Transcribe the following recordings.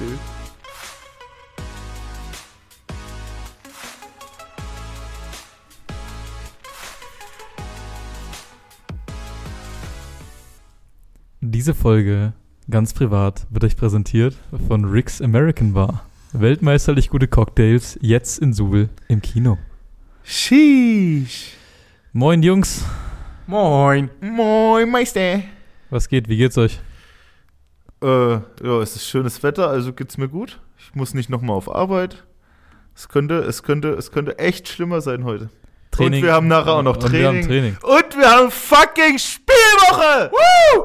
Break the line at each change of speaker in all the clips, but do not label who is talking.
dude.
Diese Folge, ganz privat, wird euch präsentiert von Rick's American Bar. Weltmeisterlich gute Cocktails, jetzt in Suhl im Kino.
Sheesh.
Moin Jungs,
Moin. Moin, Meister.
was geht, wie geht's euch?
Äh, ja, es ist schönes Wetter, also geht's mir gut. Ich muss nicht nochmal auf Arbeit. Es könnte, es könnte, es könnte echt schlimmer sein heute. Und wir haben nachher auch noch
Und wir haben
Training.
Training.
Und wir haben fucking Spielwoche! Woo!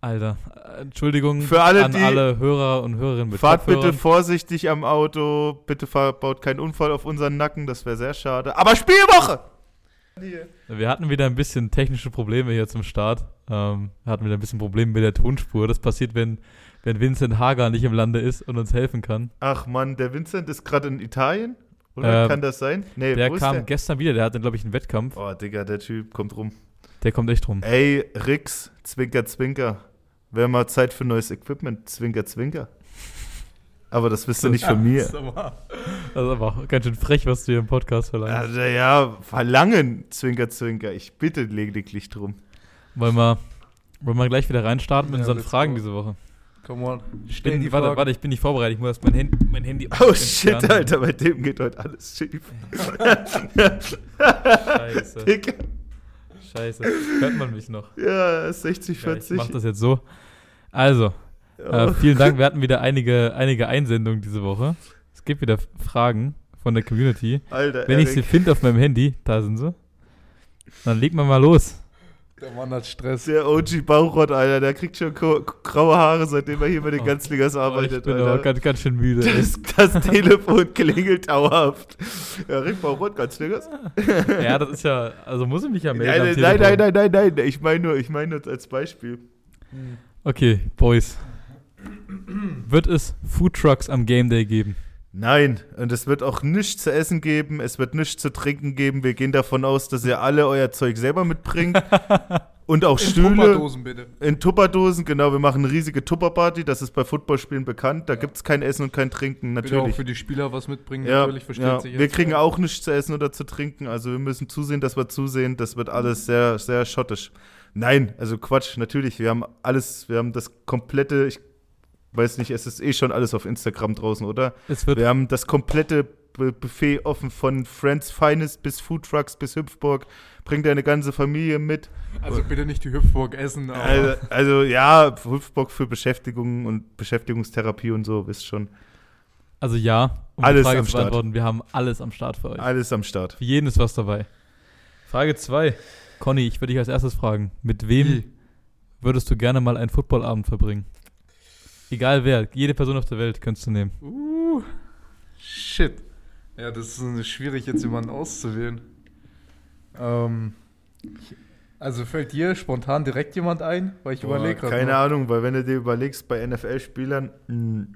Alter, Entschuldigung
Für alle,
an
die-
alle Hörer und Hörerinnen mit
Fahrt bitte
Kopfhörern.
vorsichtig am Auto. Bitte fahr, baut keinen Unfall auf unseren Nacken, das wäre sehr schade. Aber Spielwoche!
Wir hatten wieder ein bisschen technische Probleme hier zum Start. Ähm, wir hatten wieder ein bisschen Probleme mit der Tonspur. Das passiert, wenn, wenn Vincent Hager nicht im Lande ist und uns helfen kann.
Ach Mann, der Vincent ist gerade in Italien? Oder
Ähm,
kann das sein? Nee,
Der kam
der?
gestern wieder, der hatte, glaube ich, einen Wettkampf.
Oh, Digga, der Typ kommt rum.
Der kommt echt rum.
Ey, Rix, Zwinker, Zwinker. Wäre mal Zeit für neues Equipment. Zwinker, Zwinker. Aber das wisst ihr nicht von mir.
Das ist aber, das ist aber auch ganz schön frech, was du hier im Podcast verlangst.
Also, ja, verlangen, Zwinker, Zwinker. Ich bitte lediglich drum.
Wollen wir, wollen wir gleich wieder reinstarten mit
Ja,
unseren Fragen
go.
diese Woche?
Come on.
Ich bin,
die
warte,
Fragen.
warte, ich bin nicht vorbereitet. Ich muss erst mein Handy, mein Handy
Oh shit,
entfernen.
Alter, bei dem geht heute alles schief.
Scheiße,
Digga.
scheiße. Hört man mich noch?
Ja, 60,
Ja, ich
40.
mach das jetzt so. Also, äh, vielen Dank. Wir hatten wieder einige, einige Einsendungen diese Woche. Es gibt wieder Fragen von der Community.
Alter,
Wenn ich sie finde auf meinem Handy, da sind sie. Dann legt man mal los.
Der Mann hat Stress.
Der OG Bauchrott, Alter, der kriegt schon graue Haare, seitdem er hier bei den
Oh.
Ganzligas
Oh, ich
arbeitet,
bin
Alter.
ganz, ganz schön müde.
Das, das Telefon klingelt dauerhaft. Ja, Rick Bauchrott, Ganzligas?
Ja, das ist ja, also muss ich mich ja melden. am
Nein, nein, nein, nein, nein, nein. Ich meine nur, ich meine nur als Beispiel.
Okay, Boys. Wird es Food Trucks am Game Day geben?
Nein, und es wird auch nichts zu essen geben, es wird nichts zu trinken geben. Wir gehen davon aus, dass ihr alle euer Zeug selber mitbringt. und auch
In
Stühle.
Tupperdosen bitte.
In Tupperdosen, genau. Wir machen eine riesige Tupperparty. Das ist bei Footballspielen bekannt. Da gibt es kein Essen und kein Trinken,
Bitte auch
natürlich.
für die Spieler was mitbringen,
Ja,
natürlich, versteht
ja.
sich
wir
jetzt.
kriegen auch nichts zu essen oder zu trinken. Also wir müssen zusehen, dass wir zusehen. Das wird alles sehr, sehr schottisch. Nein, also Quatsch, natürlich. Wir haben alles, wir haben das komplette, ich weiß nicht, es ist eh schon alles auf Instagram draußen, oder?
Es wird,
Wir haben das komplette Bu- Buffet offen von Friends Finest bis Food Trucks bis Hüpfburg. Bring deine ganze Familie mit.
Also bitte nicht die Hüpfburg essen, aber
Also, also ja, Hüpfburg für Beschäftigung und Beschäftigungstherapie und so, wisst schon.
also ja, um
Alles
die Frage
am
zu
Start.
wir haben alles am Start für euch.
Alles am Start.
Für jeden ist was dabei. Frage 2. Conny, ich würde dich als erstes fragen, mit wem würdest du gerne mal einen Footballabend verbringen? Egal wer, jede Person auf der Welt könntest du nehmen.
Uh, shit. Ja, das ist schwierig, jetzt jemanden auszuwählen. Ähm, also fällt dir spontan direkt jemand ein? Weil ich überlege gerade.
keine
noch.
Ahnung, weil wenn du dir überlegst, bei NFL-Spielern, mh,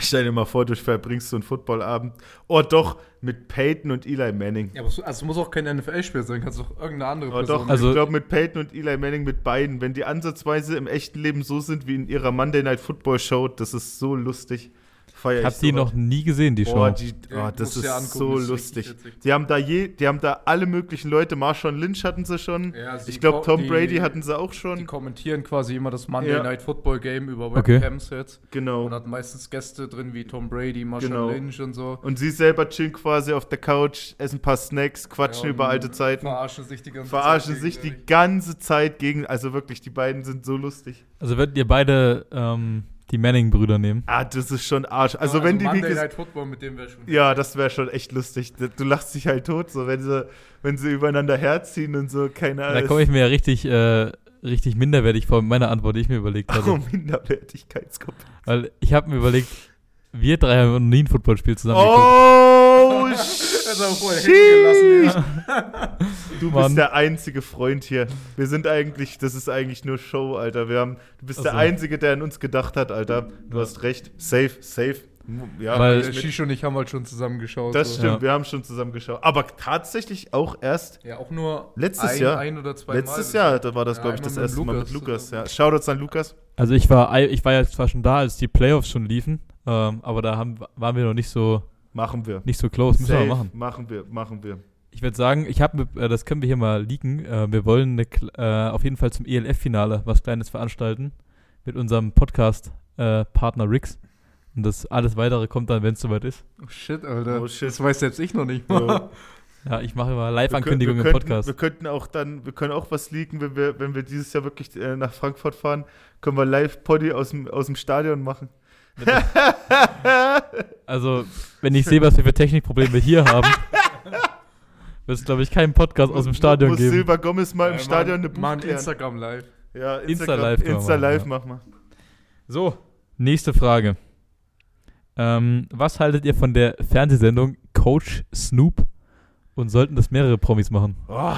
stell dir mal vor, du verbringst so einen Footballabend. Oh doch, mit Peyton und Eli Manning.
Ja, aber es, also muss auch kein NFL-Spiel sein, kannst doch irgendeine andere
Oh
Person.
doch,
Also-
ich glaube mit Peyton und Eli Manning, mit beiden. Wenn die ansatzweise im echten Leben so sind wie in ihrer Monday Night Football Show, das ist so lustig. Feier
Ich habe
ich
die noch nie gesehen, die Show.
Boah, die,
Ja,
oh,
die
das ist
angucken,
so
das ist
lustig.
richtig.
Die haben da je, die haben da alle möglichen Leute. Marshawn Lynch hatten sie schon.
Ja, also
ich
die
glaube Tom
die-
Brady hatten sie auch
Die
schon.
kommentieren quasi immer das Monday
Ja.
Night Football Game über
Okay.
Webcams jetzt.
Genau.
Und hat meistens Gäste drin wie Tom Brady, Marshawn
Genau.
Lynch und so.
Und sie selber chillen quasi auf der Couch, essen ein paar Snacks, quatschen
Ja,
über alte Zeiten,
Verarschen sich die ganze
verarschen
Zeit
sich die ganze Zeit gegen. Also wirklich, die beiden sind so lustig.
Also würdet ihr beide ähm, die Manning-Brüder nehmen?
Ah, das ist schon Arsch. Also
Ja,
wenn die
Monday Night Football mit dem wäre schon.
Ja, das wäre schon echt lustig. Du lachst dich halt tot, so wenn sie, wenn sie übereinander herziehen und so, keine Ahnung.
Da komme ich mir ja richtig, äh, richtig minderwertig vor mit meiner Antwort, die ich mir überlegt
Oh,
hatte.
Minderwertigkeitskomplex.
Weil ich habe mir überlegt, wir drei haben noch nie ein Footballspiel zusammen
Oh,
Das aber vorher gelassen,
Du
Mann.
bist der einzige Freund hier. Wir sind eigentlich, das ist eigentlich nur Show, Alter. Wir haben, du bist
Ach
der. Einzige, der an uns gedacht hat, Alter. Du
Ja.
hast recht. Safe, safe. Ja,
Weil-
Shisho und ich haben halt schon zusammen geschaut.
das
so.
stimmt,
Ja.
wir haben schon zusammen geschaut. Aber tatsächlich auch erst
Ja, auch nur
Letztes
ein,
Jahr.
ein oder zwei
letztes
Mal.
Jahr, da war das,
Ja,
glaube ich, das erste Mal mit
Lukas
Lukas. Ja. Shoutouts an Lukas.
Also ich war, ich war ja zwar schon da, als die Playoffs schon liefen, ähm, aber da haben, waren wir noch nicht so,
Machen wir.
nicht so close. Müssen wir
Safe.
mal machen.
Machen wir, machen wir.
Ich würde sagen, ich habe, äh, das können wir hier mal leaken. Äh, wir wollen eine, äh, auf jeden Fall zum ELF-Finale was Kleines veranstalten mit unserem Podcast-Partner Rix. Und das alles weitere kommt dann, wenn es soweit ist.
Oh shit, Alter.
Oh, shit.
Das weiß selbst ich noch nicht mal.
Ja, ich mache immer
Wir
Live-Ankündigung
können-
im
wir
Podcast.
Wir könnten auch dann, wir können auch was leaken, wenn wir, wenn wir dieses Jahr wirklich nach Frankfurt fahren, können wir Live-Poddy aus dem, aus dem Stadion machen.
Also, wenn ich sehe, was wir für Technikprobleme hier haben, wird es, glaube ich, keinen Podcast aus dem Stadion
Muss
geben.
Silva Gomez mal
Ja,
im Stadion eine Buch klären.
Instagram live.
Ja,
Insta
Instagram-
Live können wir
Insta
machen,
Live
ja.
machen wir.
So, nächste Frage. Ähm, was haltet ihr von der Fernsehsendung Coach Snoop? Und sollten das mehrere Promis machen?
Oh,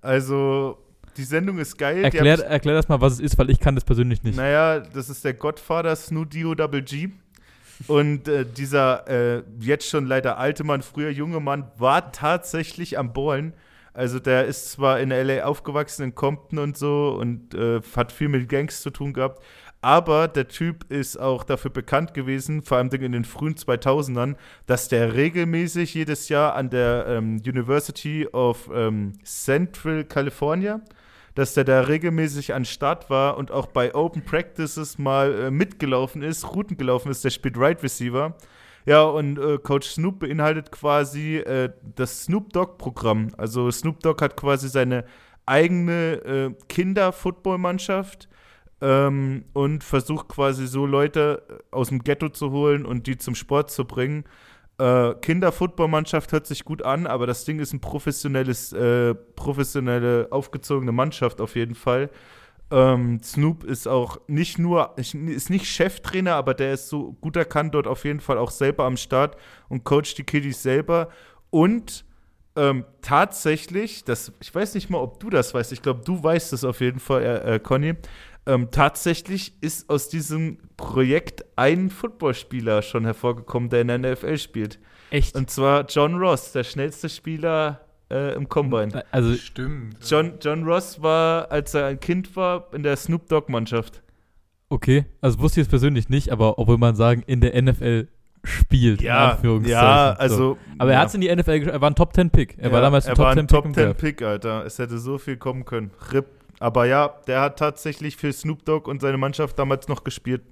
also, die Sendung ist geil.
Erklär, erklär das mal, was es ist, weil ich kann das persönlich nicht.
Naja, das ist der Godfather Snoodio Double G. Und äh, dieser äh, jetzt schon leider alte Mann, früher junge Mann, war tatsächlich am Ballen. Also der ist zwar in LA aufgewachsen, in Compton und so und äh, hat viel mit Gangs zu tun gehabt, aber der Typ ist auch dafür bekannt gewesen, vor allem in den frühen 2000ern, dass der regelmäßig jedes Jahr an der ähm, University of ähm, Central California dass der da regelmäßig an Start war und auch bei Open Practices mal äh, mitgelaufen ist, Routen gelaufen ist, der spielt Right Receiver. Ja, und äh, Coach Snoop beinhaltet quasi äh, das Snoop Dogg-Programm. Also Snoop Dogg hat quasi seine eigene äh, Kinder-Football-Mannschaft ähm, und versucht quasi so Leute äh, aus dem Ghetto zu holen und die zum Sport zu bringen. Äh, Kinder-Football-Mannschaft hört sich gut an, aber das Ding ist ein professionelles, äh, professionelle, aufgezogene Mannschaft auf jeden Fall. Ähm, Snoop ist auch nicht nur, ist nicht Cheftrainer, aber der ist so gut er kann dort auf jeden Fall auch selber am Start und coacht die Kiddies selber. Und ähm, tatsächlich, das, ich weiß nicht mal, ob du das weißt, ich glaube, du weißt es auf jeden Fall, äh, äh, Conny. Ähm, tatsächlich ist aus diesem Projekt ein Footballspieler schon hervorgekommen, der in der NFL spielt.
Echt?
Und zwar John Ross, der schnellste Spieler äh, im Combine.
Also,
Stimmt.
John, John Ross war, als er ein Kind war, in der Snoop Dogg-Mannschaft.
okay. Also wusste ich es persönlich nicht, aber obwohl man sagen, in der NFL spielt. in Anführungszeichen.
ja,
So.
also.
Aber er hat es in die NFL geschafft. Er war ein Top 10 Pick. Er war damals ein Top
war
10
ein
Pick
Top
im
10
Draft.
Pick, Alter. Es hätte so viel kommen können. RIP. Aber ja, der hat tatsächlich für Snoop Dogg und seine Mannschaft damals noch gespielt.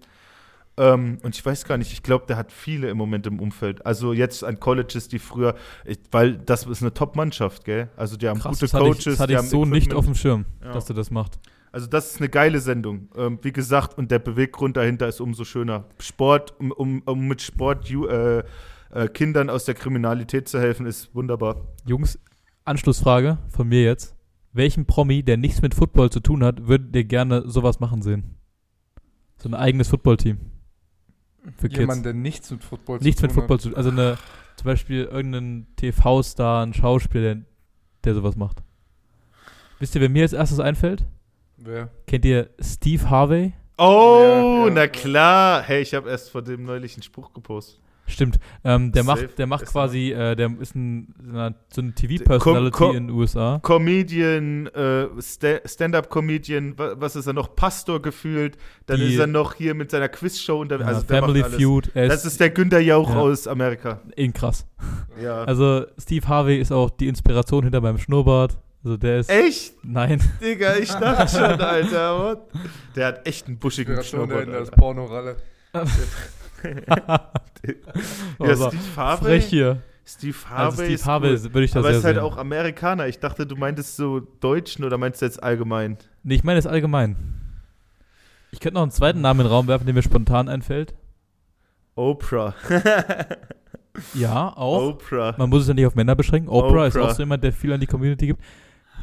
Ähm, und ich weiß gar nicht, ich glaube, der hat viele im Moment im Umfeld. Also jetzt an Colleges, die früher, ich, weil das ist eine Top-Mannschaft, gell? Also die haben
Krass,
gute
das hatte
Coaches,
ich, das hatte
die
ich
haben
so nicht auf dem Schirm,
Ja.
dass er das macht.
Also das ist eine geile Sendung. Ähm, wie gesagt, und der Beweggrund dahinter ist umso schöner. Sport, um, um, um mit Sport ju, äh, äh, Kindern aus der Kriminalität zu helfen, ist wunderbar.
Jungs, Anschlussfrage von mir jetzt. Welchen Promi, der nichts mit Football zu tun hat, würdet ihr gerne sowas machen sehen? So ein eigenes Footballteam. Für Kids.
Jemand, der nichts mit Football
nichts
zu
mit
tun
Football zu tun. Also eine, zum Beispiel irgendein TV-Star, ein Schauspieler, der, der sowas macht. Wisst ihr, wer mir als erstes einfällt?
hat. Wer?
Kennt ihr Steve Harvey?
Oh,
Ja, ja.
na klar. Hey, ich habe erst vor dem neulich einen Spruch gepostet.
Stimmt. Ähm, der
Safe.
macht, der macht
Ist
quasi, äh, der ist ein, so eine- so eine
Ko-
TV-Personality
ko-
in den USA.
Comedian, äh, Sta- Stand-up-Comedian, wa- was ist er noch? Pastor gefühlt. Dann
Die-
ist er noch hier mit seiner Quizshow unterwegs.
Ja,
also der
Family
macht alles.
Feud.
Das ist der Günter Jauch
Ja.
aus Amerika.
in krass.
Ja.
Also Steve Harvey ist auch die Inspiration hinter meinem Schnurrbart. Also der ist.
Echt?
Nein.
Digga, ich dachte schon, Alter. What? Der hat echt einen buschigen Schnurrbart. Alter.
Pornoralle.
Ja,
Also,
Steve Harvey.
frech hier.
Steve Harvey.
Also Steve
ist
Harvey
cool.
würde ich da
Aber
sehr
ist halt
sehen.
auch Amerikaner. Ich dachte, du meintest so Deutschen oder meinst du jetzt allgemein?
Nee, ich meine es allgemein. Ich könnte noch einen zweiten Namen in den Raum werfen, der mir spontan einfällt.
Oprah.
Ja, auch.
Oprah.
Man muss es ja nicht auf Männer beschränken. Oprah, ist
Oprah.
auch so jemand, der viel an die Community gibt.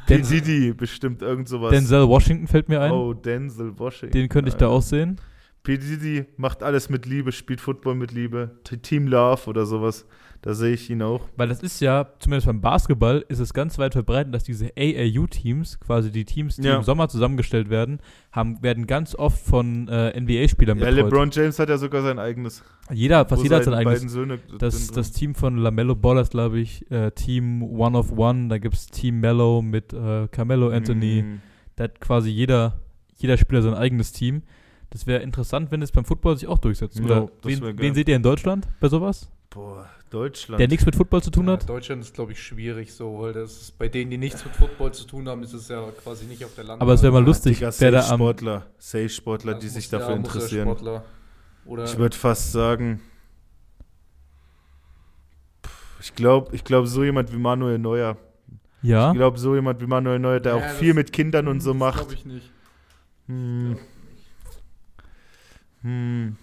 P.
Den,
Diddy, bestimmt irgend sowas.
Denzel Washington fällt mir ein.
Oh, Denzel Washington.
Den könnte ich da auch sehen.
P. Diddy macht alles mit Liebe, spielt Football mit Liebe. Team Love oder sowas. Da sehe ich ihn auch.
Weil das ist ja, zumindest beim Basketball, ist es ganz weit verbreitet, dass diese AAU-Teams, quasi die Teams, die
Ja.
im Sommer zusammengestellt werden, haben, werden ganz oft von äh, NBA-Spielern
Ja,
betreut.
LeBron James hat ja sogar sein eigenes.
Jeder, fast jeder hat sein eigenes.
Söhne
Das, das. Team von LaMelo Ball ist, glaube ich, äh, Team One of One. Da gibt es Team Mello mit äh, Carmelo Anthony.
Mm.
Da hat quasi jeder, jeder Spieler sein eigenes Team. Das wäre interessant, wenn es beim Football sich auch durchsetzt.
Ja,
Oder
das
wen, wen seht ihr in Deutschland bei sowas?
Boah, Deutschland.
Der nichts mit Football zu tun
Ja,
hat?
Deutschland ist, glaube ich, schwierig so, weil das ist, bei denen, die nichts mit Football zu tun haben, ist es ja quasi nicht auf der Landkarte.
Aber es wäre mal lustig,
Digga,
wer da am.
Safe-Sportler. Safe-Sportler,
Ja,
die sich
ja,
dafür interessieren.
Sportler. Oder
Ich würde fast sagen, ich glaube, ich glaub, so jemand wie Manuel Neuer.
Ja,
Ich glaube, so jemand wie Manuel Neuer, der
Ja,
auch viel mit Kindern und so
das
macht.
glaube ich nicht.
Hm. Hm.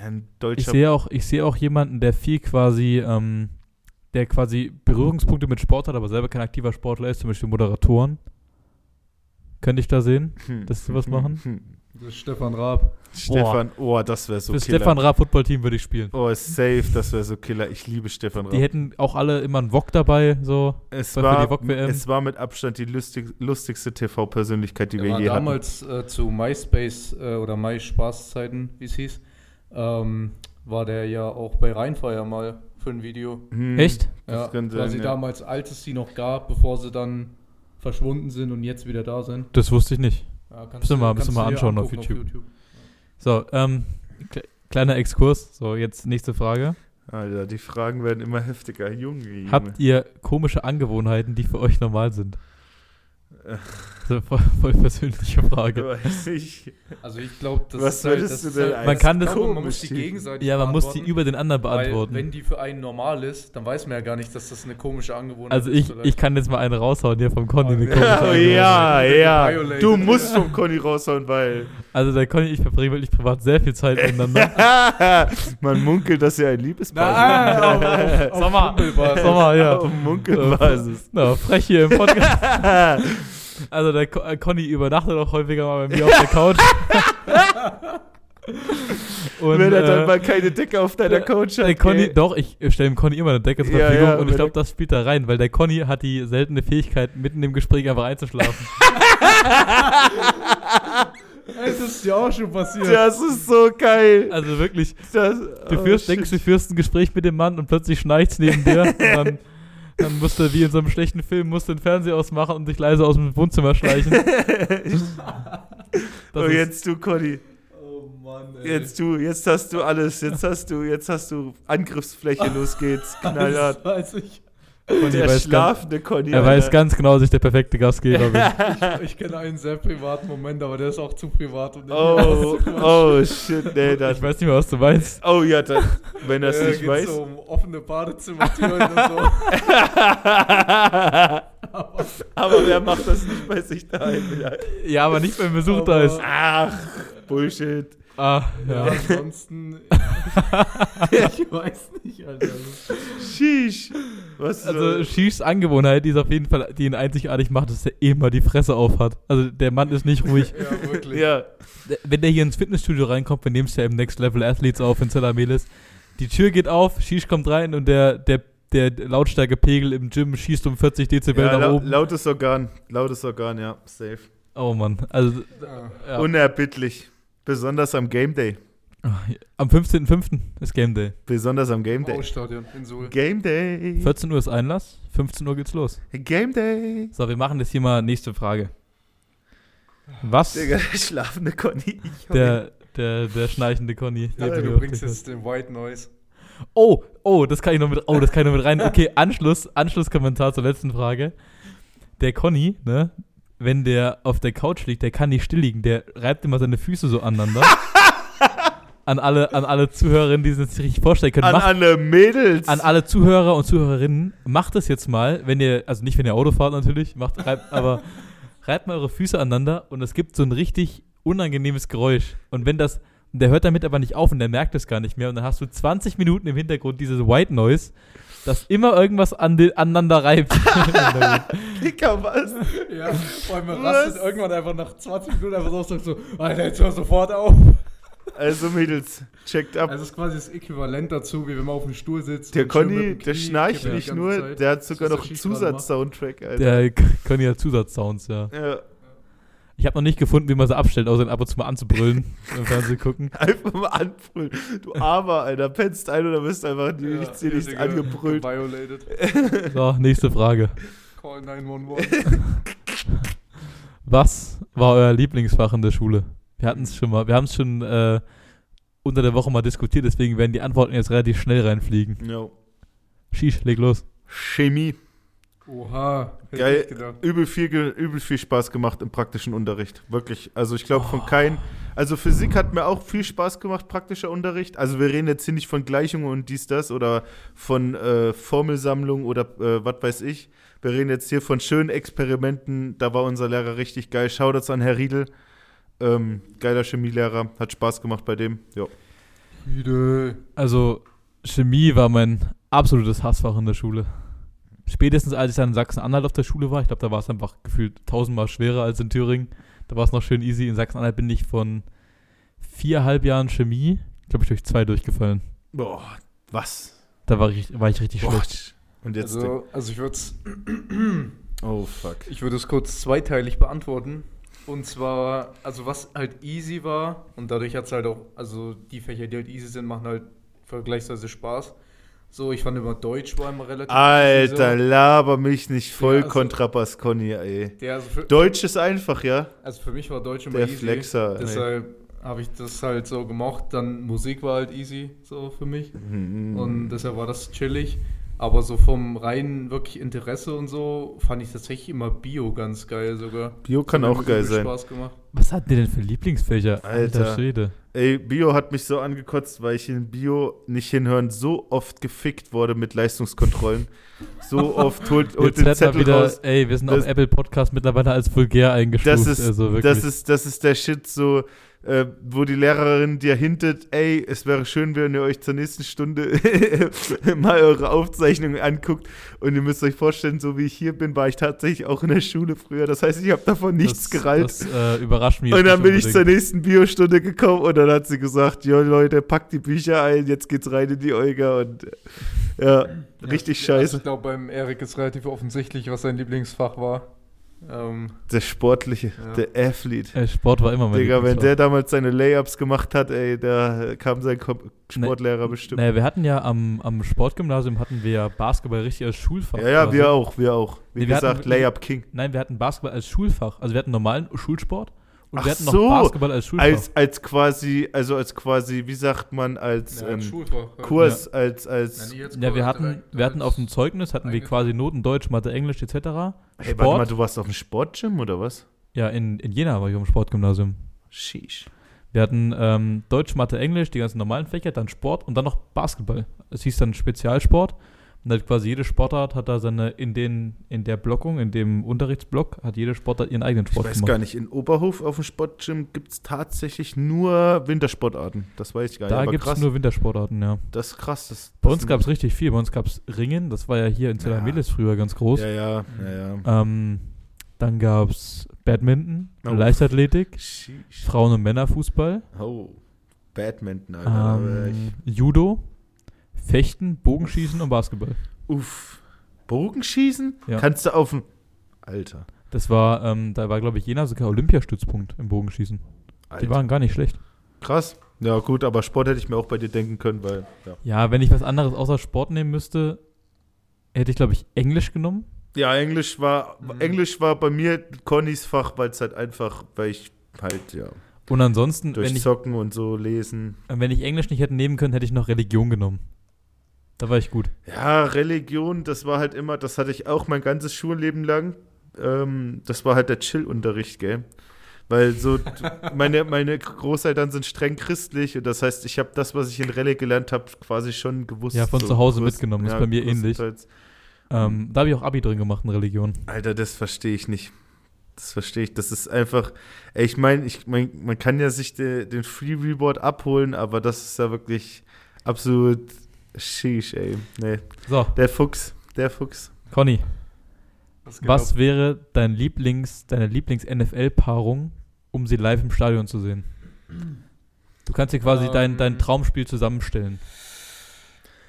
Ein
ich
deutscher.
sehe auch, ich sehe auch jemanden, der viel quasi, ähm, der quasi Berührungspunkte mit Sport hat, aber selber kein aktiver Sportler ist, zum Beispiel Moderatoren. Könnte ich da sehen?
Hm.
dass sie was machen?
Das ist Stefan Raab.
Stefan, oh, das wäre so
Für
killer.
Stefan Raab Footballteam würde ich spielen.
Oh, safe, das wäre so killer. Ich liebe Stefan
Die
Raab.
hätten auch alle immer einen Wok dabei, so.
Es
für die
war, es war mit Abstand die lustig, lustigste TV-Persönlichkeit, die
Der
wir
war
je hatten.
damals äh, zu MySpace äh, oder MySpaß-Zeiten, wie es hieß, ähm, war der ja auch bei Rheinfeier mal für ein Video.
Hm,
Echt?
Das
Ja,
kann sein,
quasi
ja.
damals, als es die noch gab, bevor sie dann verschwunden sind und jetzt wieder da sind.
Das wusste ich nicht.
Ja, kannst
wir mal-
kannst du dir
anschauen auf
angucken
YouTube. So, ähm, kle kleiner Exkurs. So, jetzt nächste Frage.
Alter, die Fragen werden immer heftiger. Junge, Junge.
Habt ihr komische Angewohnheiten, die für euch normal sind? Das ist eine voll, voll persönliche Frage.
Weiß ich.
Also ich glaube, das
Was
ist halt, das
du
ist
denn
halt,
Man kann das-
man muss die gegenseitig
Ja, man muss die über den anderen
Weil,
beantworten.
wenn die für einen normal ist, dann weiß man ja gar nicht, dass das eine komische Angewohnheit
Also
ist.
ich,
vielleicht.
ich kann jetzt mal eine raushauen hier vom Conny. Eine
Oh,
komische
Ja,
Angewohnheit.
ja, ja.
Violated.
Du musst vom Conny raushauen, weil
Also der Conny, ich verbringe wirklich privat sehr viel Zeit miteinander.
man munkelt, dass ihr ein Liebespaar seid.
auf,
Sommer. Sommer, ja.
Auf Munkelbasis.
Na, frech hier im Podcast. Also der äh, Conny übernachtet auch häufiger mal bei mir auf der Couch. Und,
Wenn er dann
äh,
mal keine Decke auf deiner Couch hat.
der Conny, doch, ich stelle dem Conny immer eine Decke zur
Ja,
Verfügung
ja,
und ich glaube, das spielt da rein, weil der Conny hat die seltene Fähigkeit, mitten im Gespräch einfach einzuschlafen.
Das ist ja auch schon passiert.
Das ist so geil.
Also wirklich,
Das,
du
oh,
führst,
shit.
denkst, du führst ein Gespräch mit dem Mann und plötzlich schneicht's neben dir und dann, dann musst du, wie in so einem schlechten Film, musst du den Fernseher ausmachen und dich leise aus dem Wohnzimmer schleichen. Das
oh, jetzt du, Conny.
Oh Mann, ey.
Jetzt du, jetzt hast du alles. Jetzt hast du, jetzt hast du Angriffsfläche. Los geht's. Knallhart.
Also ich,
Conny
Der
weiß ganz,
schlafende Conny.
er
Alter.
weiß ganz genau, dass ich der perfekte Gastgeber bin.
ich kenne einen sehr privaten Moment, aber der ist auch zu privat. Um
Oh, oh, shit, nee, das.
Ich weiß nicht mehr, was du meinst.
Oh ja, dann, wenn er es
Äh,
nicht weiß.
so um offene Badezimmertüren und so.
Aber wer macht das nicht bei sich daheim? Ja.
Aber nicht, wenn Besuch da
Aber-
ist.
Ach, Bullshit.
Ah,
Ja,
ja.
ansonsten. ich weiß nicht, Alter.
Sheesh. Was
Also
so?
Shishs Angewohnheit, die ist auf jeden Fall, die ihn einzigartig macht, dass er immer die Fresse aufhat. Also der Mann ist nicht ruhig.
Ja, wirklich.
Ja,
Wenn der hier ins Fitnessstudio reinkommt, wir nehmen es ja im Next Level Athletes auf in Zellamelis. Die Tür geht auf, Shish kommt rein und der, der, der Lautstärkepegel im Gym schießt um 40 Dezibel
ja
nach oben.
lautes Organ. Lautes Organ, ja. Safe.
Oh Mann. Also
Ja.
ja.
Unerbittlich. Besonders am Game Day.
Am 15.05. ist Game Day.
Besonders am Game Day.
Baustadion in Suhl.
Game Day.
14 Uhr ist Einlass, 15 Uhr geht's los.
Game Day.
So, wir machen das hier mal nächste Frage. Was
Digga, der schlafende Conny.
der, der, der schnarchende Conny.
Ja, du bringst jetzt den White Noise.
Oh, oh, das kann ich noch mit, oh, das kann ich noch mit rein. Okay, Anschluss, Anschlusskommentar zur letzten Frage. Der Conny, ne, wenn der auf der Couch liegt, der kann nicht still liegen, der reibt immer seine Füße so aneinander. an alle, an alle Zuhörerinnen, die sich das nicht richtig vorstellen können.
An
Macht,
alle Mädels.
an alle Zuhörer und Zuhörerinnen, macht das jetzt mal, wenn ihr, also nicht wenn ihr Auto fahrt natürlich, macht, reibt, aber reibt mal eure Füße aneinander und es gibt so ein richtig unangenehmes Geräusch. Und wenn das, der hört damit aber nicht auf und der merkt es gar nicht mehr und dann hast du 20 Minuten im Hintergrund dieses White Noise, das immer irgendwas an den, aneinander reibt.
Digga, was?
Ja, vor allem rastet irgendwann einfach nach 20 Minuten einfach so und sagt so, Alter, jetzt hör sofort auf.
Also Mädels, checkt ab.
Also es ist quasi das Äquivalent dazu, wie wenn man auf dem Stuhl sitzt.
der Conny, der schnarcht nicht nur,
Zeit.
der hat sogar
Das
noch einen Zusatz-Soundtrack, Alter.
Der Conny hat Zusatzsounds, ja.
ja.
Ich habe noch nicht gefunden, wie man sie abstellt, außer ihn ab und zu mal anzubrüllen, im Fernsehen gucken.
Einfach mal anbrüllen. Du Armer, Alter. Pennst ein oder bist einfach
Ja,
nichts, dir nichts angebrüllt.
Violated.
So, nächste Frage.
Call 911.
Was war euer Lieblingsfach in der Schule? Wir hatten es schon mal, wir haben es schon äh, unter der Woche mal diskutiert, deswegen werden die Antworten jetzt relativ schnell reinfliegen.
Ja.
Shish, leg los.
Chemie.
Oha. hätte
Geil.
ich gedacht.
Übel viel, übel viel Spaß gemacht im praktischen Unterricht. Wirklich. Also ich glaube
Oh.
von kein. Also Physik hat mir auch viel Spaß gemacht, praktischer Unterricht. Also wir reden jetzt hier nicht von Gleichungen und dies, das oder von äh, Formelsammlung oder äh, was weiß ich. Wir reden jetzt hier von schönen Experimenten. Da war unser Lehrer richtig geil. Shoutouts an Herr Riedel. Ähm, geiler Chemielehrer. Hat Spaß gemacht bei dem. Ja.
Hüde.
Also, Chemie war mein absolutes Hassfach in der Schule. Spätestens als ich dann in Sachsen-Anhalt auf der Schule war, ich glaube, da war es einfach gefühlt tausendmal schwerer als in Thüringen. Da war es noch schön easy. In Sachsen-Anhalt bin ich von viereinhalb Jahren Chemie, glaube ich, durch zwei durchgefallen.
Boah, was?
Da war ich, war ich richtig
Boah.
schlecht.
Und jetzt.
Also, also ich würde es
oh, fuck.
ich würde es kurz zweiteilig beantworten. Und zwar, also was halt easy war, und dadurch hat es halt auch, also die Fächer, die halt easy sind, machen halt vergleichsweise Spaß. So, ich fand immer Deutsch war immer relativ
Alter, laber mich nicht voll
Ja, also-
Kontrabass, Conny, ey.
Der, also, für,
Deutsch ist einfach, ja?
also für mich war Deutsch immer
Der
easy.
Flexer.
Deshalb habe ich das halt so gemocht. Dann Musik war halt easy, so für mich.
Mhm.
Und deshalb war das chillig. Aber so vom reinen wirklich Interesse und so fand ich tatsächlich immer Bio ganz geil sogar.
Bio kann auch geil sein.
Spaß gemacht.
Was hatten die denn für Lieblingsfächer?
Alter.
Schwede.
Ey, Bio hat mich so angekotzt, weil ich in Bio nicht hinhören so oft gefickt wurde mit Leistungskontrollen. So oft holt, holt
Jetzt
den Zettel
wieder,
raus.
ey, wir sind
Das-
auf Apple Podcast mittlerweile als vulgär eingestuft.
Das ist,
also
das, ist, das ist der Shit so, äh, wo die Lehrerin dir hintet, ey, es wäre schön, wenn ihr euch zur nächsten Stunde mal eure Aufzeichnungen anguckt. Und ihr müsst euch vorstellen, so wie ich hier bin, war ich tatsächlich auch in der Schule früher. Das heißt, ich habe davon nichts
das,
gerallt.
Das äh, überrascht mich.
Und dann bin ich zur
unbedingt.
nächsten Biostunde gekommen und dann hat sie gesagt, jo Leute, packt die Bücher ein, jetzt geht's rein in die Olga und äh, ja, richtig
Ja, also
scheiße.
ich glaube, beim Erik ist relativ offensichtlich, was sein Lieblingsfach war. Ähm,
Der Sportliche,
Ja.
der Athlete.
Ey, Sport war immer mein
Digga, wenn der damals seine Layups gemacht hat, ey, da kam sein Kom Sportlehrer bestimmt.
Naja, wir hatten ja am, am Sportgymnasium hatten wir ja Basketball richtig als Schulfach.
ja, ja,
quasi.
wir auch, wir auch. Wie
Nee,
gesagt,
hatten-
Layup King.
Nein, wir hatten Basketball als Schulfach. Also wir hatten normalen Schulsport und
Ach
wir hatten
so,
noch Basketball als Schulfach.
Als, als quasi, also als quasi, wie sagt man, als
ja,
ähm,
Schulfach. ja.
Kurs, als, als,
Ja,
ja, wir
Kurs
hatten,
direkt
wir hatten
als-
auf dem Zeugnis hatten wir quasi Noten Deutsch, Mathe, Englisch etc.
hey, warte
Sport.
mal, du warst auf dem Sportgym oder was?
Ja, in, in Jena war ich auf dem Sportgymnasium.
Sheesh.
Wir hatten ähm, Deutsch, Mathe, Englisch, die ganzen normalen Fächer, dann Sport und dann noch Basketball. Es hieß dann Spezialsport. Und halt quasi jede Sportart hat da seine, in, den, in der Blockung, in dem Unterrichtsblock, hat jede Sportart ihren eigenen
Ich
Sport
weiß
gemacht.
gar nicht, in Oberhof auf dem Sportgym gibt es tatsächlich nur Wintersportarten. Das weiß ich gar nicht.
Da gibt es nur Wintersportarten, ja.
das ist krass. Das,
Bei
das
uns
sind-
gab es richtig viel. Bei uns gab es Ringen, das war ja hier in Zellamilis früher ganz groß.
Ja, ja, ja, ja.
Ähm, dann gab es Badminton,
Oh.
Leichtathletik,
Sheesh.
Frauen- und Männerfußball,
Oh, Badminton, Alter.
ähm, Judo, Fechten, Bogenschießen und Basketball.
uff. Bogenschießen?
Ja.
Kannst du auf dem. Alter.
Das war, ähm, da war, glaube ich, Jena sogar Olympiastützpunkt im Bogenschießen. Die
Alter.
waren gar nicht schlecht.
Krass. Ja, gut, aber Sport hätte ich mir auch bei dir denken können, weil. Ja,
Ja, wenn ich was anderes außer Sport nehmen müsste, hätte ich, glaube ich, Englisch genommen.
ja Englisch war.
Mhm.
Englisch war bei mir Connys Fach, weil es halt einfach, weil ich halt, ja,
Und ansonsten,
durch
wenn ich,
Zocken und so lesen.
wenn ich Englisch nicht hätte nehmen können, hätte ich noch Religion genommen. Da war ich gut.
Ja, Religion, das war halt immer, das hatte ich auch mein ganzes Schulleben lang. Ähm, das war halt der Chill-Unterricht, gell? Weil so, meine, meine Großeltern sind streng christlich und das heißt, ich habe das, was ich in Rallye gelernt habe, quasi schon gewusst.
Ja, von
so
zu Hause
größt-
mitgenommen, ist bei mir ähnlich. Ähm, da habe ich auch Abi drin gemacht in Religion.
Alter, das verstehe ich nicht. Das verstehe ich. Das ist einfach, ey, ich meine, ich mein, man kann ja sich de, den Free Reward abholen, aber das ist ja wirklich absolut sheesh, ey. Nee,
So,
der Fuchs, der Fuchs.
Conny,
Was
was wäre dein Lieblings, deine Lieblings-NFL-Paarung, um sie live im Stadion zu sehen?
Du
kannst dir quasi
Ähm.
dein, dein Traumspiel zusammenstellen.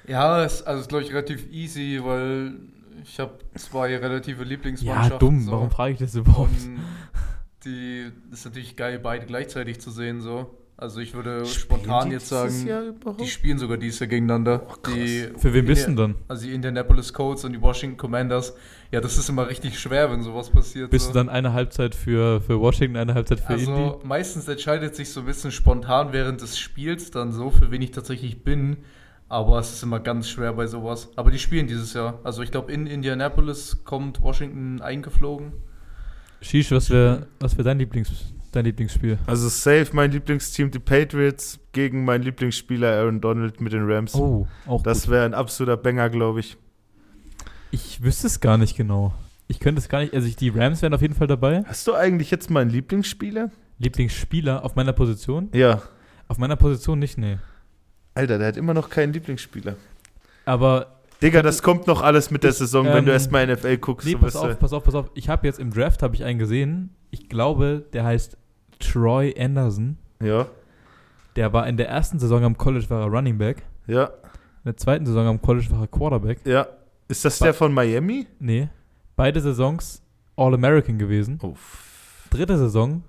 Ja, es, also ist, glaube ich, relativ easy, weil ich habe zwei relative Lieblingsmannschaften.
Ja, dumm.
so.
Warum frage ich das überhaupt?
Und die ist natürlich geil, beide gleichzeitig zu sehen, so. Also ich würde spontan jetzt sagen, die spielen sogar dieses Jahr gegeneinander. die
Für wen bist du denn dann?
Also die Indianapolis Colts und die Washington Commanders. Ja, das ist immer richtig schwer, wenn sowas passiert.
Bist
so.
du dann eine Halbzeit für, für Washington, eine Halbzeit für Indy?
Also meistens entscheidet sich so ein bisschen spontan während des Spiels dann so, für wen ich tatsächlich bin. Aber es ist immer ganz schwer bei sowas. Aber die spielen dieses Jahr. Also ich glaube, in Indianapolis kommt Washington eingeflogen.
Shish, was wäre was wär dein, Lieblings, dein Lieblingsspiel?
Also safe mein Lieblingsteam, die Patriots, gegen meinen Lieblingsspieler Aaron Donald mit den Rams.
Oh, auch
das wäre ein absoluter Banger, glaube ich.
Ich wüsste es gar nicht genau. Ich könnte es gar nicht, also ich, die Rams wären auf jeden Fall dabei.
Hast du eigentlich jetzt meinen Lieblingsspieler?
Lieblingsspieler auf meiner Position?
Ja.
Auf meiner Position nicht, nee.
Alter, der hat immer noch keinen Lieblingsspieler.
Aber
Digga, das kommt noch alles mit der
Ich,
Saison, wenn
ähm,
du erstmal NFL guckst.
Nee, pass auf, pass auf, pass auf. Ich habe jetzt im Draft habe ich einen gesehen. Ich glaube, der heißt Troy Anderson.
Ja,
Der war in der ersten Saison am College war er Running Back.
ja,
In der zweiten Saison am College war er Quarterback.
ja. Ist das
Ba-
der von Miami?
Nee. Beide Saisons All-American gewesen.
Uff.
Dritte Saison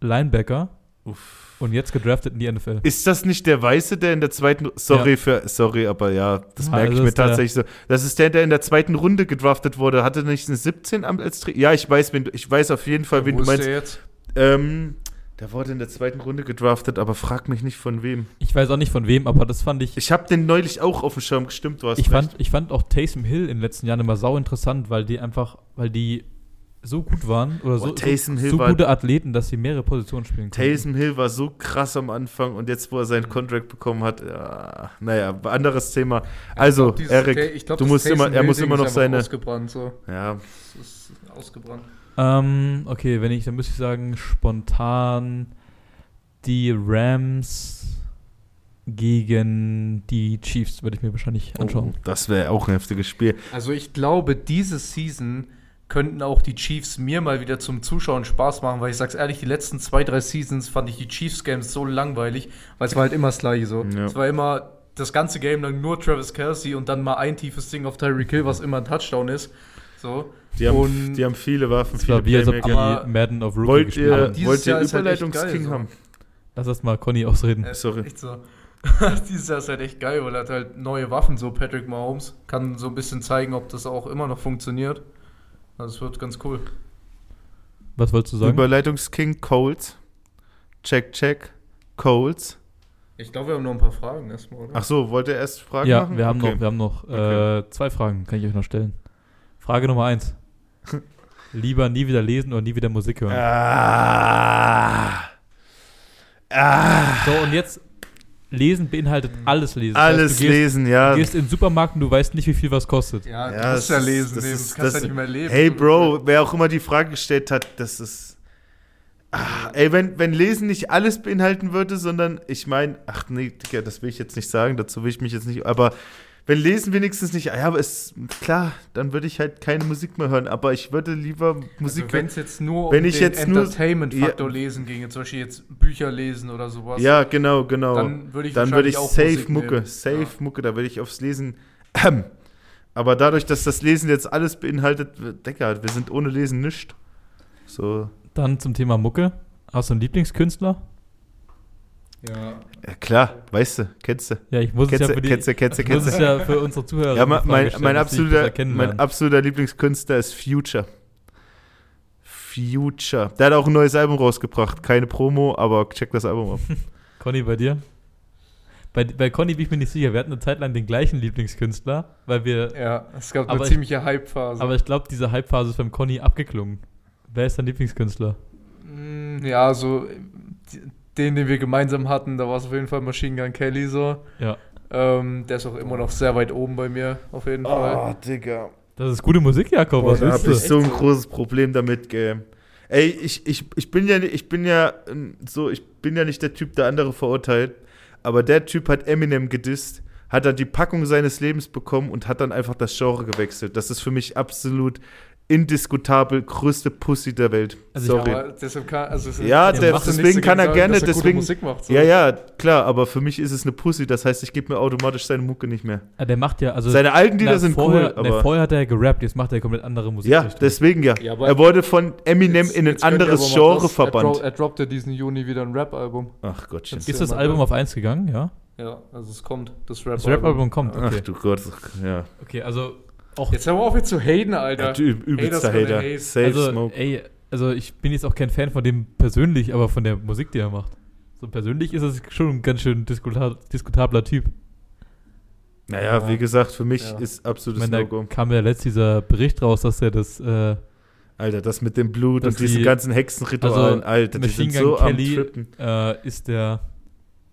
Linebacker
Uff.
und jetzt gedraftet in die NFL.
Ist das nicht der Weiße, der in der zweiten. Sorry für. Sorry, aber ja, das
Ah,
merke ich mir tatsächlich so. Das ist der, der in der zweiten Runde gedraftet wurde. Hatte nicht eine 17 am- als Tra Ja, ich weiß, wen du, ich weiß auf jeden Fall, wen
Wo
du
ist
meinst.
der jetzt?
Ähm, der wurde in der zweiten Runde gedraftet, aber frag mich nicht von wem.
Ich weiß auch nicht von wem, aber das fand ich.
Ich habe den neulich auch auf dem Schirm gestimmt, du hast
Ich
recht.
fand, ich fand auch Taysom Hill in den letzten Jahren immer sau interessant, weil die einfach, weil die so gut waren oder so,
Boah, Taysom
so,
Hill
so
war-
gute Athleten, dass sie mehrere Positionen spielen können.
Taysom Hill war so krass am Anfang und jetzt, wo er seinen Contract bekommen hat, ja, naja, anderes Thema. Also,
Ich glaub, dieses
Erik,
Ta- ich glaub,
du musst immer, er muss immer noch seine,
Ausgebrannt, so.
ja,
Das ist ausgebrannt.
Ähm, okay, wenn ich, dann müsste ich sagen, spontan die Rams gegen die Chiefs würde ich mir wahrscheinlich anschauen.
Oh, das wäre auch ein heftiges Spiel.
Also ich glaube, diese Season könnten auch die Chiefs mir mal wieder zum Zuschauen Spaß machen, weil ich sag's ehrlich, die letzten zwei, drei Seasons fand ich die Chiefs-Games so langweilig, weil es war halt immer das gleiche so.
Ja.
Es war immer das ganze Game lang nur Travis Kelsey und dann mal ein tiefes Ding auf Tyreek Hill, was immer ein Touchdown ist. So.
Die haben,
Und-
die haben viele Waffen, viele
war wie, als ob Madden of Rookie
Wollt
gespielt
ihr, wollt ihr
ist halt echt
Überleitungsking
geil, so.
haben?
Lass das mal Conny ausreden.
Äh,
Sorry.
Echt so. Dieses Jahr ist halt echt geil, weil er hat halt neue Waffen, so Patrick Mahomes. Kann so ein bisschen zeigen, ob das auch immer noch funktioniert. Also es wird ganz cool.
Was wolltest du sagen?
Überleitungsking, Colts. Check, check, Colts.
Ich glaube, wir haben noch ein paar Fragen erstmal, oder?
Ach so, wollt ihr erst Fragen
ja,
machen?
wir haben
Okay.
noch, wir haben noch
Okay.
äh, zwei Fragen, kann ich euch noch stellen. Frage Nummer eins. Lieber nie wieder lesen oder nie wieder Musik hören.
Ah. Ah.
So, und jetzt lesen beinhaltet alles lesen. Das
Alles
heißt, du gehst,
lesen, ja.
Du gehst in den Supermarkt und du weißt nicht, wie viel was kostet.
Ja, du
Ja,
musst ja
das
lesen,
das ist-
Das kannst
das-
ja nicht mehr leben.
Hey Bro, wer auch immer die Frage gestellt hat, das ist. Ah, ey, wenn, wenn Lesen nicht alles beinhalten würde, sondern ich meine, ach nee, Digga, das will ich jetzt nicht sagen, dazu will ich mich jetzt nicht, aber wenn Lesen wenigstens nicht, ja, aber ist klar, dann würde ich halt keine Musik mehr hören, aber ich würde lieber Musik
also wenn
hören.
es jetzt nur
wenn
um
ich
den
jetzt nur-
Entertainment-Faktor
Ja.
lesen ginge, zum Beispiel jetzt Bücher lesen oder sowas,
Ja, genau, genau.
dann würde ich
dann würde ich safe
Musik
Mucke,
nehmen.
safe
Ja.
Mucke, da würde ich aufs Lesen. Ähm. Aber dadurch, dass das Lesen jetzt alles beinhaltet, Digga, wir sind ohne Lesen nischt. So,
Dann zum Thema Mucke. Hast du einen Lieblingskünstler?
Ja.
Ja, klar, weißt du, kennst du.
Ja, ich muss
Kennst
es ja für die,
kennst du, kennst du,
ich muss
kennst
es
du.
ja für unsere Zuhörer
Ja, mein, mein,
stellen,
absoluter, mein absoluter Lieblingskünstler ist Future. Future. Der hat auch ein neues Album rausgebracht. Keine Promo, aber check das Album ab.
Conny, bei dir? Bei, bei Conny bin ich mir nicht sicher. Wir hatten eine Zeit lang den gleichen Lieblingskünstler, weil wir.
ja, es gab eine
ich-
ziemliche Hype-Phase.
Aber ich glaube, diese Hype-Phase ist beim Conny abgeklungen. Wer ist dein Lieblingskünstler?
Mm, Ja, so die- den, den wir gemeinsam hatten, da war es auf jeden Fall Machine Gun Kelly so.
Ja.
Ähm, der ist auch immer noch sehr weit oben bei mir, auf jeden Fall.
Oh, Digga.
Das ist gute Musik, Jakob.
Boah,
Was
da
willst
habe ich so ein großes Problem damit, gell. Ey, ich, ich, ich bin ja ich bin ja ähm, so, ich bin ja nicht der Typ, der andere verurteilt, aber der Typ hat Eminem gedisst, hat dann die Packung seines Lebens bekommen und hat dann einfach das Genre gewechselt. Das ist für mich absolut indiskutabel größte Pussy der Welt.
Also
Sorry.
Aber deshalb kann, also es ist-
Ja,
das
der-
ja
deswegen kann er gerne,
gute
deswegen-
Musik macht, so.
Ja, ja, klar, aber für mich ist es eine Pussy. Das heißt, ich gebe mir automatisch seine Mucke nicht mehr.
Ah, der macht ja, also.
Seine alten Lieder sind
vorher,
cool, aber.
vorher hat er ja gerappt, jetzt macht er komplett andere Musik.
Ja, deswegen ja.
Ja,
er wurde von Eminem
Jetzt-
in ein anderes Genre
das- Er,
verbannt.
dro er droppt ja diesen Juni wieder ein Rap-Album.
Ach Gottchen.
Jetzt-
Ist
Ja,
das Album auf 1 gegangen, ja?
Ja, also es kommt, das
Das
Rap-Album.
Rap-Album kommt,
Ach
okay.
du Gott, ja.
Okay, also auch.
Jetzt hör mal auf, jetzt zu haten, Alter.
ja üb- übelster Hater.
hate.
Safe
also,
Smoke.
ey, also ich bin jetzt auch kein Fan von dem persönlich, aber von der Musik, die er macht. So persönlich ist es schon ein ganz schön diskuta diskutabler Typ.
Naja,
Ja.
wie gesagt, für mich
Ja.
ist
Ich
absolutes
meine, da kam ja letzt dieser Bericht raus, dass er das äh,
Alter, das mit dem Blut und diesen
die-
ganzen Hexenritualen,
also,
Alter, die
Machine
sind
Gun
so am
Kelly
Trippen.
äh, ist der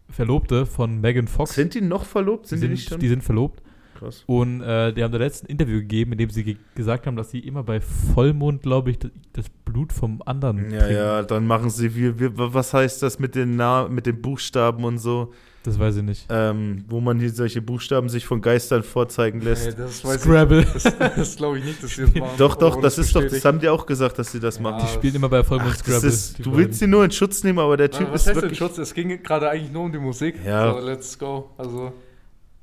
Verlobte von Megan Fox.
Sind die noch verlobt? Sind die,
die,
nicht
sind,
schon?
die sind verlobt.
Krass.
Und äh, die haben da letzten Interview gegeben, in dem sie ge gesagt haben, dass sie immer bei Vollmond, glaube ich, das Blut vom anderen
Ja, ja, dann machen sie, wie, wie, was heißt das mit den, Na mit den Buchstaben und so,
Das weiß ich nicht.
ähm, wo man hier solche Buchstaben sich von Geistern vorzeigen lässt.
Ey, das weiß
Scrabble.
ich. Das, das glaube ich nicht, dass sie das machen.
Doch, doch, das ist doch, das haben die auch gesagt, dass sie das
Ja.
machen.
Die spielen immer bei Vollmond
Ach,
Scrabble.
ist, du willst sie nur in Schutz nehmen, aber der Typ
Was
ist
heißt denn
wirklich...
Schutz? Es ging gerade eigentlich nur um die Musik.
Ja.
So, let's go. Also,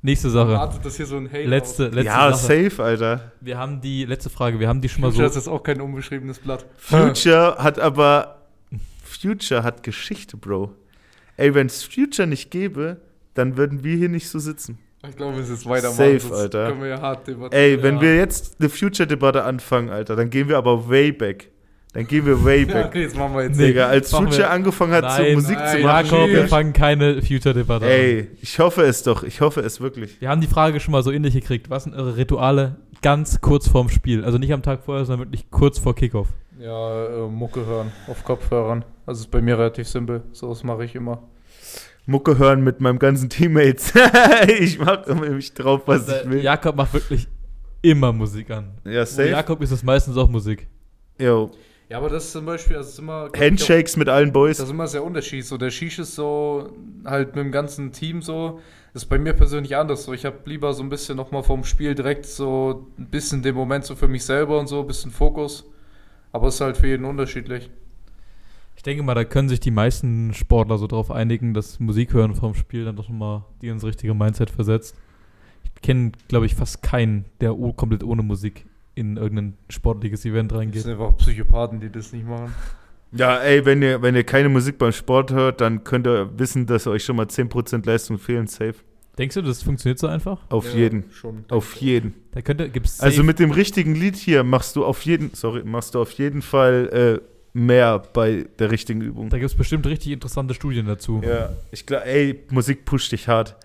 Nächste Sache.
artet das hier so ein Hate
Letzte, letzte
ja,
Sache.
safe, Alter.
Wir haben die letzte Frage. Wir haben die schon mal
Future
so.
ist jetzt auch kein unbeschriebenes Blatt.
Future hat aber... Future hat Geschichte, Bro. Ey, wenn es Future nicht gäbe, dann würden wir hier nicht so sitzen.
Ich glaube, wir müssen jetzt weitermachen.
Safe, Alter.
Können wir ja hart debattieren.
Ey, wenn
ja.
wir jetzt eine Future-Debatte anfangen, Alter, dann gehen wir aber way back. Dann gehen wir way back.
okay, jetzt machen wir jetzt.
Digga, als Future
wir-
angefangen hat, so
Nein,
Musik
nein,
zu machen.
Jakob, wir fangen keine Future-Debatte an.
Ey, ich hoffe es doch. Ich hoffe es wirklich.
Wir haben die Frage schon mal so ähnlich gekriegt. Was sind eure Rituale ganz kurz vorm Spiel? Also nicht am Tag vorher, sondern wirklich kurz vor Kickoff.
Ja, äh, Mucke hören auf Kopfhörern. Also ist bei mir relativ simpel. So was mache ich immer.
Mucke hören mit meinem ganzen Teammates. ich mache mich drauf, was ich will.
Jakob macht wirklich immer Musik an.
Ja, safe.
Jakob ist es meistens auch Musik.
Yo.
Ja, aber das ist zum Beispiel, also ist immer.
Handshakes mit allen
auch-
Boys.
Das ist immer sehr unterschiedlich. So, der Shish ist so, halt mit dem ganzen Team so. Das ist bei mir persönlich anders. So, ich habe lieber so ein bisschen nochmal vom Spiel direkt so ein bisschen den Moment so für mich selber und so, ein bisschen Fokus. Aber es ist halt für jeden unterschiedlich.
Ich denke mal, da können sich die meisten Sportler so drauf einigen, dass Musik hören vorm Spiel dann doch nochmal die ins richtige Mindset versetzt. Ich kenne, glaube ich, fast keinen, der oh, komplett ohne Musik in irgendein sportliches Event
Das
reingeht.
sind einfach Psychopathen, die das nicht machen.
Ja, ey, wenn ihr, wenn ihr keine Musik beim Sport hört, dann könnt ihr wissen, dass euch schon mal 10% Leistung fehlen. Safe.
Denkst du, das funktioniert so einfach?
Auf
Ja,
jeden.
Schon.
Auf jeden.
Da könnte, gibt's
Also mit dem richtigen Lied hier machst du auf jeden, sorry, machst du auf jeden Fall äh, mehr bei der richtigen Übung.
da gibt es bestimmt richtig interessante Studien dazu.
Ja, ich glaube, ey, Musik pusht dich hart.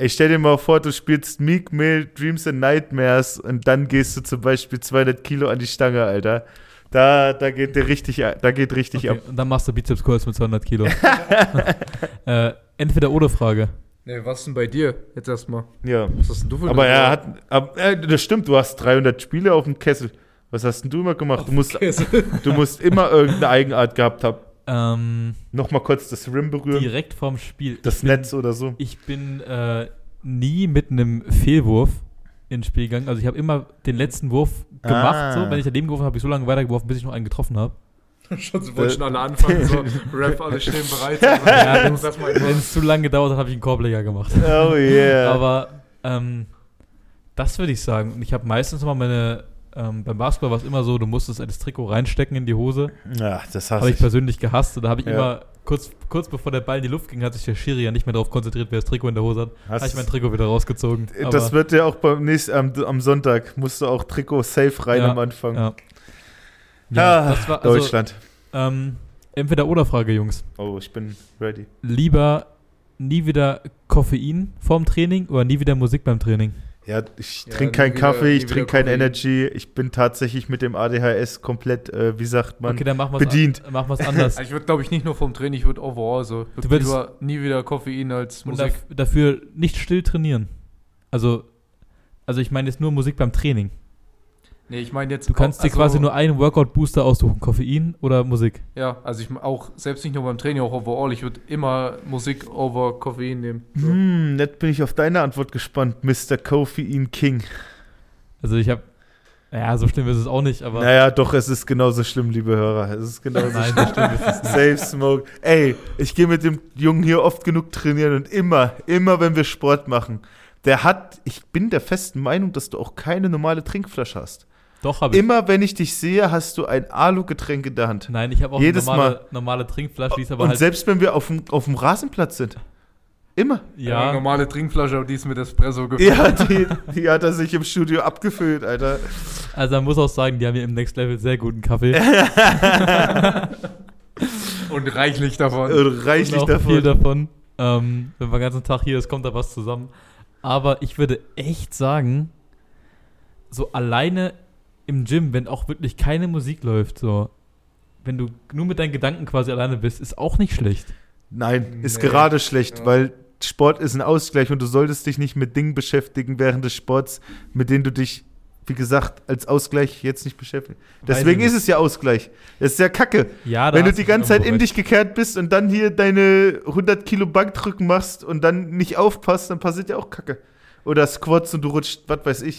Ey, stell dir mal vor, du spielst Meek Mill, Dreams and Nightmares und dann gehst du zum Beispiel 200 Kilo an die Stange, Alter. Da, da geht der richtig, da geht richtig
Okay,
ab.
und dann machst du Bizeps Curls mit 200 Kilo. äh, entweder oder Frage.
Nee, was denn bei dir? Jetzt erstmal.
Ja.
Was hast denn du für
Aber er hat, ab, äh, das stimmt, du hast 300 Spiele auf dem Kessel. Was hast denn du immer gemacht? Du musst, du musst immer irgendeine Eigenart gehabt haben.
Ähm,
Nochmal kurz das Rim berühren,
direkt vorm Spiel.
das Netz oder so.
Ich bin äh, nie mit einem Fehlwurf ins Spiel gegangen. Also ich habe immer den letzten Wurf gemacht.
Ah.
So. Wenn ich daneben geworfen habe, habe ich so lange weitergeworfen, bis ich noch einen getroffen habe.
schon, so wollten schon alle anfangen, so Rap, alle stehen bereit.
Ja,
musst erstmal
Wenn es zu lange gedauert hat, habe ich einen Korbleger gemacht.
Oh yeah.
Aber ähm, das würde ich sagen. Und ich habe meistens immer meine, ähm, beim Basketball war es immer so, du musstest das Trikot reinstecken in die Hose.
ja, das
Habe
hasse
ich
ich.
persönlich gehasst. Und da habe ich
Ja.
immer, kurz, kurz bevor der Ball in die Luft ging, hat sich der Schiri ja nicht mehr darauf konzentriert, wer das Trikot in der Hose hat. Habe ich mein Trikot wieder rausgezogen.
das
Aber-
wird ja auch beim nächsten, am, am Sonntag, musst du auch Trikot safe rein
Ja,
am Anfang.
Ja.
Ah,
das war also,
Deutschland.
ähm, entweder oder Frage, Jungs.
Oh, ich bin ready.
Lieber nie wieder Koffein vorm Training oder nie wieder Musik beim Training?
Ja, ich
Ja,
trinke keinen
wieder-
Kaffee, ich trinke kein
Koffein.
Energy. Ich bin tatsächlich mit dem ADHS komplett, äh, wie sagt man,
okay, dann machen wir es
bedient.
an, machen wir's anders.
Ich würde, glaube ich, nicht nur vom Training, ich würde overall so.
Du
würd
würdest-
lieber nie wieder Koffein als Musik.
daf dafür nicht still trainieren. Also, also ich meine jetzt nur Musik beim Training.
Nee, ich meine jetzt.
Du kannst dir
also,
quasi nur einen Workout-Booster aussuchen, Koffein oder Musik.
Ja, also ich auch, selbst nicht nur beim Training, auch overall. Ich würde immer Musik over Koffein nehmen. So.
Hm, nett bin ich auf deine Antwort gespannt, Mr. Koffein King.
Also ich habe Ja, so schlimm ist es auch nicht, aber.
Naja, doch, es ist genauso schlimm, liebe Hörer. Es ist genauso
Nein,
schlimm.
schlimm ist es nicht.
Safe Smoke. Ey, ich gehe mit dem Jungen hier oft genug trainieren und immer, immer wenn wir Sport machen, der hat, ich bin der festen Meinung, dass du auch keine normale Trinkflasche hast.
Doch, habe ich.
Immer wenn ich dich sehe, hast du ein Alu-Getränk in der Hand.
Nein, ich habe auch
Jedes
eine normale, normale Trinkflasche, die ist aber
und
halt.
selbst wenn wir auf dem, auf dem Rasenplatz sind. Immer.
Ja.
Ja,
normale Trinkflasche, aber die ist mit Espresso gefüllt.
Ja, die, die hat er sich im Studio abgefüllt, Alter.
also man muss auch sagen, die haben hier im Next Level sehr guten Kaffee.
Und reichlich davon.
Und reichlich
und auch viel
davon.
davon. Ähm, wenn man den ganzen Tag hier ist, kommt da was zusammen. Aber ich würde echt sagen, so alleine im Gym, wenn auch wirklich keine Musik läuft, so, wenn du nur mit deinen Gedanken quasi alleine bist, ist auch nicht schlecht.
Nein, ist
Nee.
gerade schlecht,
Ja.
weil Sport ist ein Ausgleich und du solltest dich nicht mit Dingen beschäftigen während des Sports, mit denen du dich, wie gesagt, als Ausgleich jetzt nicht beschäftigst. Deswegen ist es ja Ausgleich. Das ist ja kacke.
Ja,
Wenn du die ganze Zeit in
recht.
dich gekehrt bist und dann hier deine 100 Kilo Bankdrücken machst und dann nicht aufpasst, dann passiert ja auch Kacke. Oder Squats und du rutscht, was weiß ich.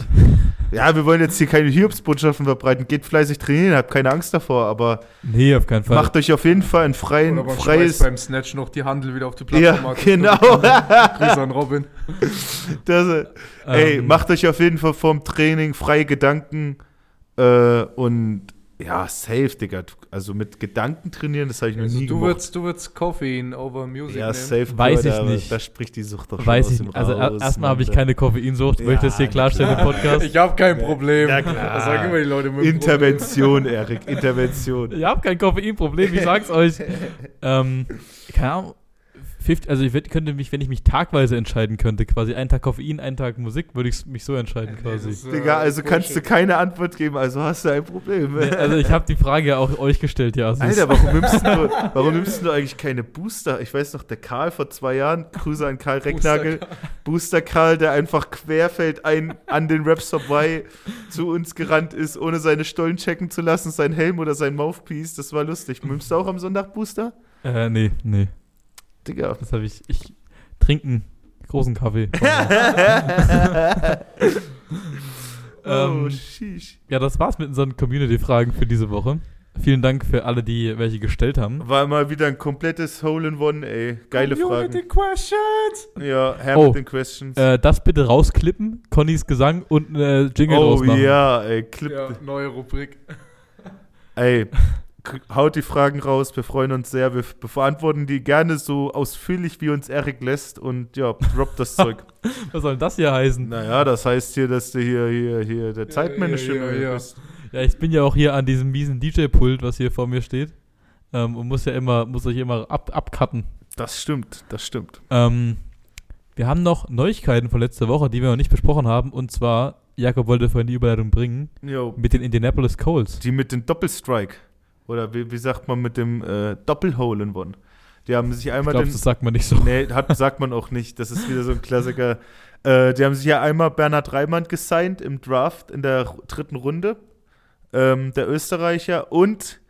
Ja, wir wollen jetzt hier keine Hiobsbotschaften verbreiten. Geht fleißig trainieren, habt keine Angst davor, aber
Nee, auf keinen Fall.
macht euch auf jeden Fall ein freien,
Oder
freies.
beim Snatch noch die Handel wieder auf die
Ja,
Plattform.
genau.
Grüße an Robin.
Das, äh, ey,
Ähm,
macht euch auf jeden Fall vorm Training freie Gedanken äh, und ja, safe, Digga. Also mit Gedanken trainieren, das habe ich noch
Also
nie
du
gemacht.
würdest, du würdest Koffein over Music
ja,
nehmen.
safe.
Weiß
Bruder,
ich nicht.
Da spricht die Sucht doch schon
Weiß ich nicht. Also
raus,
erstmal habe ich keine Koffeinsucht, möchte es hier
Ja,
klarstellen im Podcast.
Ich habe kein Problem.
Ja, klar.
Das sagen immer die Leute mit dem
Intervention, Erik, Intervention.
Ich habe kein Koffeinproblem, ich sag's euch. ähm, keine Ahnung. 50, also ich würd, könnte mich, wenn ich mich tagweise entscheiden könnte, quasi einen Tag Koffein, einen Tag Musik, würde ich mich so entscheiden
Nee,
quasi.
ist, äh,
Digga, also kannst du
Bullshit.
keine Antwort geben, also hast du ein Problem.
Nee, also ich habe die Frage ja auch euch gestellt, ja. Also
Alter, warum nimmst, du, warum nimmst du eigentlich keine Booster? Ich weiß noch, der Karl vor zwei Jahren, Grüße an Karl Recknagel, Booster Karl, der einfach querfeld ein an den Raps vorbei zu uns gerannt ist, ohne seine Stollen checken zu lassen, sein Helm oder sein Mouthpiece. Das war lustig. Nimmst du auch am Sonntag Booster?
Äh, nee, nee.
Digga.
Das habe ich. Ich trinke einen großen Kaffee.
oh,
ähm,
sheesh.
ja, das war's mit unseren Community-Fragen für diese Woche. Vielen Dank für alle, die welche gestellt haben.
War mal wieder ein komplettes Hole in One, ey. Geile
Community
Fragen.
questions.
Ja, her
Oh,
mit den Questions.
Äh, das bitte rausklippen, Connys Gesang und äh, Jingle
oh
draus machen.
ja, ey. Clip,
Ja, neue Rubrik.
Ey, haut die Fragen raus, wir freuen uns sehr. Wir beantworten die gerne so ausführlich, wie uns Erik lässt und ja, droppt das Zeug.
Was soll denn das hier heißen?
Naja, das heißt hier, dass du hier, hier, hier der Zeitmanager
ja, ja.
bist.
Ja, ich bin ja auch hier an diesem miesen DJ-Pult, was hier vor mir steht. Ähm, und muss ja immer, muss euch immer ab, abcutten.
Das stimmt, das stimmt.
Ähm, wir haben noch Neuigkeiten von letzter Woche, die wir noch nicht besprochen haben. Und zwar, Jakob wollte vorhin die Überleitung bringen,
Jo,
mit den Indianapolis Colts.
die mit dem Doppelstrike. Oder wie, wie sagt man mit dem äh, Doppelhole in One? Die haben sich
Ich
einmal
glaube,
den.
das sagt man nicht so.
Nee, hat, sagt man auch nicht. Das ist wieder so ein Klassiker. Äh, die haben sich ja einmal Bernhard Reimann gesigned im Draft in der dritten Runde. Ähm, der Österreicher. Und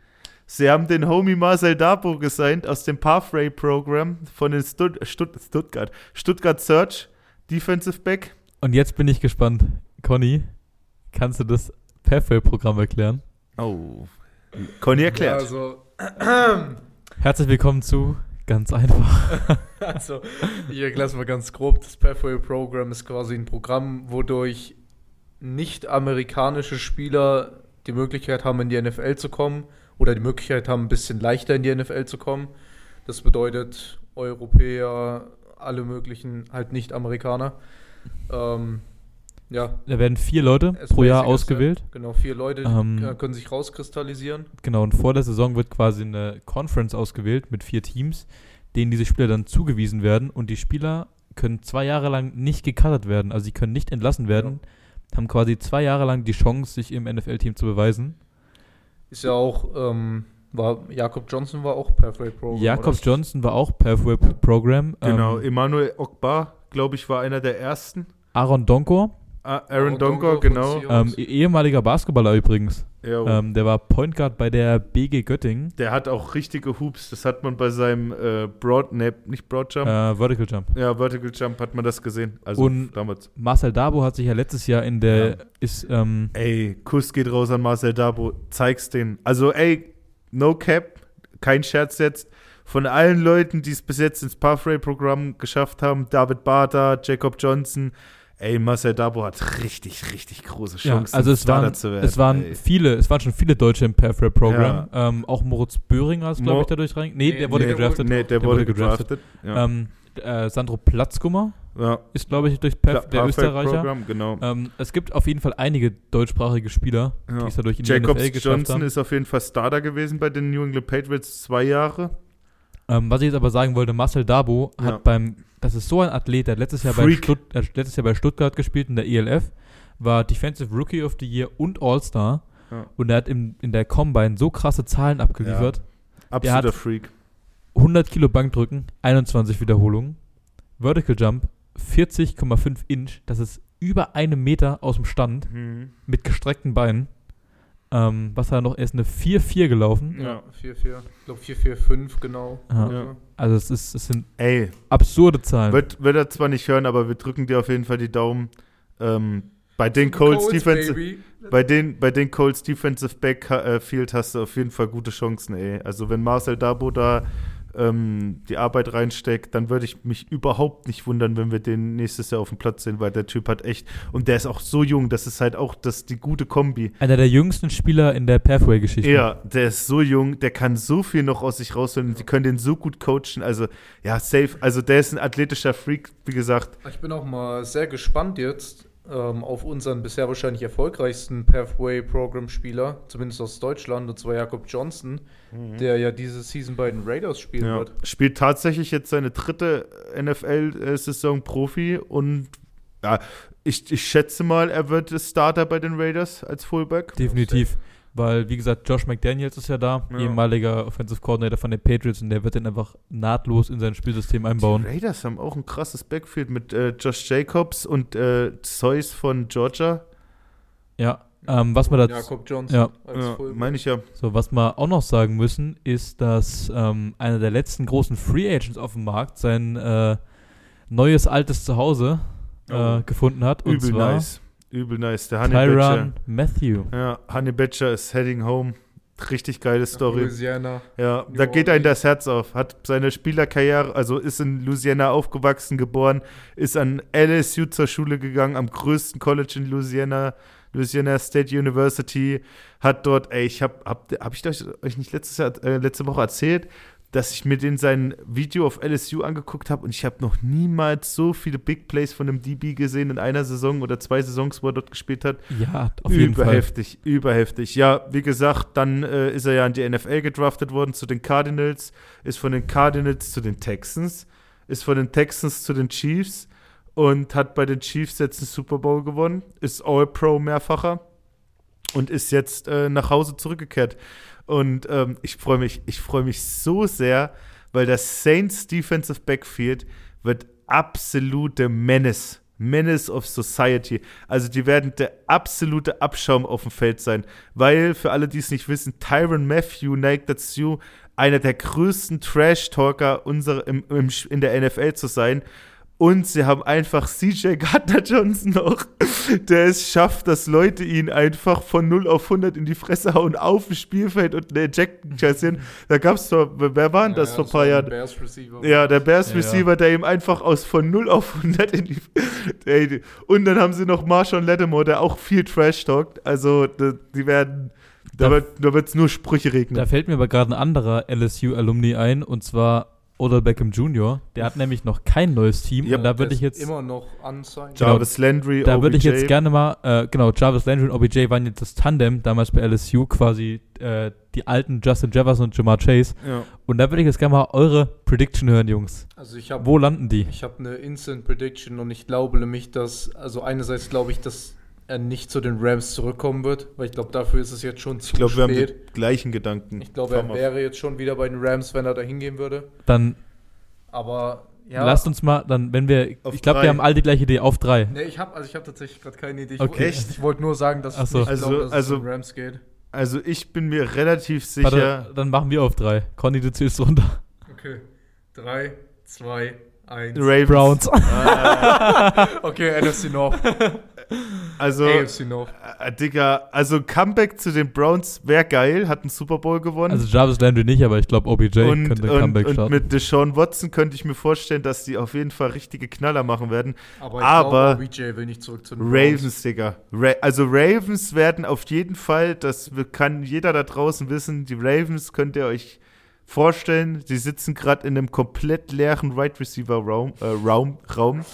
sie haben den Homie Marcel Dabo gesigned aus dem Pathway-Programm von den Stud Stutt Stuttgart. Stuttgart Search, Defensive Back.
Und jetzt bin ich gespannt. Conny, kannst du das Pathway-Programm erklären?
Oh. Conny erklärt.
Ja, also,
Herzlich willkommen zu Ganz einfach.
also, ich erkläre es mal ganz grob. Das Pathway Program ist quasi ein Programm, wodurch nicht-amerikanische Spieler die Möglichkeit haben, in die NFL zu kommen oder die Möglichkeit haben, ein bisschen leichter in die NFL zu kommen. Das bedeutet Europäer, alle möglichen, halt Nicht-Amerikaner. Ähm, ja.
Da werden vier Leute pro Jahr ausgewählt.
that. Genau, vier Leute
Ähm,
äh, können sich rauskristallisieren.
Genau, und vor der Saison wird quasi eine Conference ausgewählt mit vier Teams, denen diese Spieler dann zugewiesen werden. Und die Spieler können zwei Jahre lang nicht gecuttet werden. Also sie können nicht entlassen werden. Haben quasi zwei Jahre lang die Chance, sich im NFL-Team zu beweisen.
Ist ja auch, ähm, war Jakob Johnson war auch Pathway Program.
Jakob
oder?
Johnson war auch Pathway-Programm.
Genau.
Ähm,
Emmanuel Ogbar, glaube ich, war einer der ersten.
Aaron Donkor,
Ah, Aaron Donkor, genau.
Ähm, eh- ehemaliger Basketballer übrigens.
Ja,
Ähm, der war Point Guard bei der BG Göttingen.
der hat auch richtige Hoops. Das hat man bei seinem äh, Broad, ne, nicht Broad Jump.
Äh, Vertical Jump.
Ja, Vertical Jump hat man das gesehen. Also
Und-
damals.
Marcel Dabo hat sich ja letztes Jahr in der,
Ja.
ist, ähm,
Ey, Kuss geht raus an Marcel Dabo. Zeig's denen. Also, ey, no cap, kein Scherz jetzt. Von allen Leuten, die es bis jetzt ins Pathway-Programm geschafft haben, David Barter, Jacob Johnson, ey, Marcel Dabo hat richtig, richtig große
ja,
Chancen,
also es
Starter
waren,
zu werden.
es waren
ey.
viele, es waren schon viele Deutsche im Pathway-Programm. Ähm, auch Moritz Böhringer ist, glaube ich, dadurch rein. Nee,
Nee,
der wurde
nee,
gedraftet.
Nee, der,
Der
wurde
wurde gedraftet.
gedraftet. Ja.
Ähm, äh, Sandro Platzkummer
ja.
ist, glaube ich, durch Path, der Österreicher.
Programm, genau.
Ähm, es gibt auf jeden Fall einige deutschsprachige Spieler,
Ja.
die es dadurch in die
Jacobs
NFL geschafft
Johnson
haben.
ist auf jeden Fall Starter gewesen bei den New England Patriots zwei Jahre.
Ähm, was ich jetzt aber sagen wollte, Marcel Dabo hat
Ja.
beim, das ist so ein Athlet, der hat letztes Jahr, bei. Stutt, hat letztes Jahr bei Stuttgart gespielt in der ELF, war Defensive Rookie of the Year und All-Star
Ja.
und er hat im, in der Combine so krasse Zahlen abgeliefert.
Absoluter
hat-
Freak.
100 Kilo Bankdrücken, 21 Wiederholungen, Vertical Jump 40,5 Inch, das ist über einen Meter aus dem Stand
Mhm.
mit gestreckten Beinen. Ähm, was hat er noch? Er ist eine 4-4 gelaufen.
Ja, 4-4. Ich glaube 4-4-5, genau.
Ja. Also es, ist, es sind
Ey,
absurde Zahlen.
wird, wird er zwar nicht hören, aber wir drücken dir auf jeden Fall die Daumen. Ähm, bei den Colts, Defensive,
Baby.
bei den, bei den Colts Defensive Backfield hast du auf jeden Fall gute Chancen, ey. Also wenn Marcel Dabo da ähm, die Arbeit reinsteckt, dann würde ich mich überhaupt nicht wundern, wenn wir den nächstes Jahr auf dem Platz sehen, weil der Typ hat echt, und der ist auch so jung, das ist halt auch das, die gute Kombi.
Einer der jüngsten Spieler in der Pathway-Geschichte.
Ja, der ist so jung, der kann so viel noch aus sich rausholen und die können den so gut coachen. Also, ja, safe. Also, der ist ein athletischer Freak, wie gesagt.
Ich bin auch mal sehr gespannt jetzt ähm, auf unseren bisher wahrscheinlich erfolgreichsten Pathway-Programm-Spieler, zumindest aus Deutschland, und zwar Jakob Johnson, der ja diese Season bei den Raiders spielen
Ja.
wird.
Spielt tatsächlich jetzt seine dritte NFL-Saison Profi und ja, ich, ich schätze mal, er wird Starter bei den Raiders als Fullback.
Definitiv. Weil, wie gesagt, Josh McDaniels ist ja da,
Ja.
ehemaliger Offensive Coordinator von den Patriots und der wird den einfach nahtlos in sein Spielsystem einbauen.
Die Raiders haben auch ein krasses Backfield mit äh, Josh Jacobs und äh, Zeus von Georgia.
Ja. Ähm, was wir dazu,
Jakob Johnson
Ja.
Ja, meine ich ja.
so, was wir auch noch sagen müssen, ist, dass ähm, einer der letzten großen Free Agents auf dem Markt sein äh, neues altes Zuhause äh,
Oh.
gefunden hat. Und
Übel
zwar
nice. Übel nice. Der Honey Badger.
Tyron Matthew.
Ja, Honey Badger ist heading home. Richtig geile Story.
Louisiana.
Ja,
New
da geht einem das Herz auf. Hat seine Spielerkarriere, also ist in Louisiana aufgewachsen, geboren, ist an LSU zur Schule gegangen, am größten College in Louisiana, Louisiana State University, hat dort, ey, ich hab, hab, hab ich euch, euch nicht letztes Jahr, äh, letzte Woche erzählt, dass ich mir den sein Video auf LSU angeguckt habe und ich habe noch niemals so viele Big Plays von einem DB gesehen in einer Saison oder zwei Saisons, wo er dort gespielt hat.
Ja, auf jeden Fall.
Überheftig, überheftig. Ja, wie gesagt, dann äh, ist er ja in die NFL gedraftet worden zu den Cardinals, ist von den Cardinals zu den Texans, ist von den Texans zu den Chiefs und hat bei den Chiefs jetzt einen Super Bowl gewonnen, ist All-Pro mehrfacher und ist jetzt äh, nach Hause zurückgekehrt. Und ähm, ich freue mich, ich freue mich so sehr, weil das Saints Defensive Backfield wird absolute Menace. Menace of Society. Also die werden der absolute Abschaum auf dem Feld sein. Weil, für alle, die es nicht wissen, Tyron Matthew neigt dazu, einer der größten Trash-Talker unserer, im, im, in der NFL zu sein. Und sie haben einfach CJ Gardner Johnson noch, der es schafft, dass Leute ihn einfach von 0 auf 100 in die Fresse hauen auf dem Spielfeld und eine Ejection kassieren. Da gab es doch, wer war denn das vor ein paar Jahren?
Bears Receiver.
Ja, der Bears
Ja, ja.
Receiver, der ihm einfach aus von 0 auf 100 in die. Ey, und dann haben sie noch Marshawn Lattimore, der auch viel Trash talkt. Also, die, werden. Da,
Da-
wird da wird's nur Sprüche
Da
regnen.
fällt mir aber gerade ein anderer LSU-Alumni ein, und zwar Odell Beckham Jr. Der hat nämlich noch kein neues Team.
Ja,
und da würde ich jetzt,
immer noch unsigned.
Genau.
Jarvis Landry,
da würde ich jetzt gerne mal, äh, genau, Jarvis Landry und OBJ waren jetzt das Tandem damals bei LSU, quasi äh, die alten Justin Jefferson und Jamar Chase.
Ja.
Und da würde ich jetzt gerne mal eure Prediction hören, Jungs.
Also ich habe
Wo landen die?
ich habe eine Instant Prediction und ich glaube nämlich, dass also einerseits glaube ich, dass er nicht zu den Rams zurückkommen wird, weil ich glaube, dafür ist es jetzt schon zu
Ich glaube, wir haben
spät.
die gleichen Gedanken.
ich glaube, er wäre jetzt schon wieder bei den Rams, wenn er da hingehen würde.
Dann
Aber ja.
lasst uns mal, dann, wenn wir,
Auf
ich glaube,
drei.
wir haben alle die gleiche Idee, auf drei.
Nee, ich habe also ich habe tatsächlich gerade keine Idee. Ich,
Okay.
wollte- Ich wollte nur sagen, dass
so.
ich nicht
Also-
glaube, dass
also-
es zu den Rams geht.
Also ich bin mir relativ sicher.
Warte, dann machen wir auf drei. Conny, du zählst runter.
Okay. 3, 2, 1.
Ravens.
Browns.
Ah,
Okay, NFC North.
also,
AFC North.
äh, Digga, also Comeback zu den Browns wäre geil, hat einen Super Bowl gewonnen.
Also Jarvis Landry nicht, aber ich glaube OBJ
und,
könnte ein
und,
Comeback
und
starten.
mit Deshaun Watson könnte ich mir vorstellen, dass die auf jeden Fall richtige Knaller machen werden.
Aber ich
Aber-
glaube, OBJ will nicht zurück zu den
Ravens, Digga. Ra also Ravens werden auf jeden Fall, das kann jeder da draußen wissen, die Ravens könnt ihr euch vorstellen, sie sitzen gerade in einem komplett leeren Wide Receiver Raum, äh, Raum, Raum.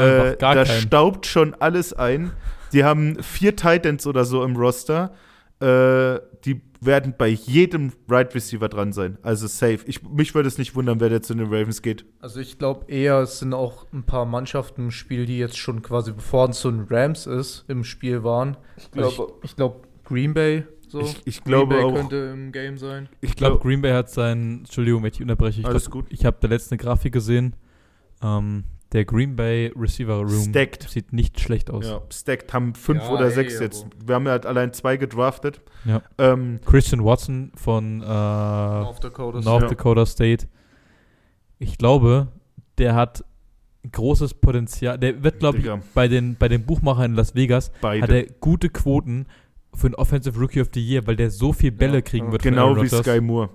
Äh,
gar
da
keinen.
staubt schon alles ein. Die haben vier Titans oder so im Roster. Äh, die werden bei jedem Wide Receiver dran sein. Also safe. Ich, mich würde es nicht wundern, wer der zu den Ravens geht.
Also ich glaube eher, es sind auch ein paar Mannschaften im Spiel, die jetzt schon quasi bevor es zu den Rams ist, im Spiel waren. Ich
glaube-
glaube, ich, glaub, Green Bay so.
Ich- ich
Green
glaube
Bay
auch-
könnte im Game sein.
Ich glaube, Green Bay hat sein. Entschuldigung, wenn ich unterbreche. Ich
Alles
glaub,
gut.
Ich habe der letzte Grafik gesehen. Ähm, der Green Bay Receiver Room
Stacked.
sieht nicht schlecht aus.
Ja, stacked haben fünf
Ja,
oder
ey,
sechs jetzt. Wir haben ja halt allein zwei gedraftet.
Ja.
Ähm,
Christian Watson von äh,
North Dakota.
North
Ja.
Dakota State. Ich glaube, der hat großes Potenzial. Der wird, glaube ich, bei den, bei den Buchmachern in Las Vegas
beide.
hat er gute Quoten für einen Offensive Rookie of the Year, weil der so viel Bälle
Ja,
kriegen
ja.
wird.
Genau wie. Sky Moore.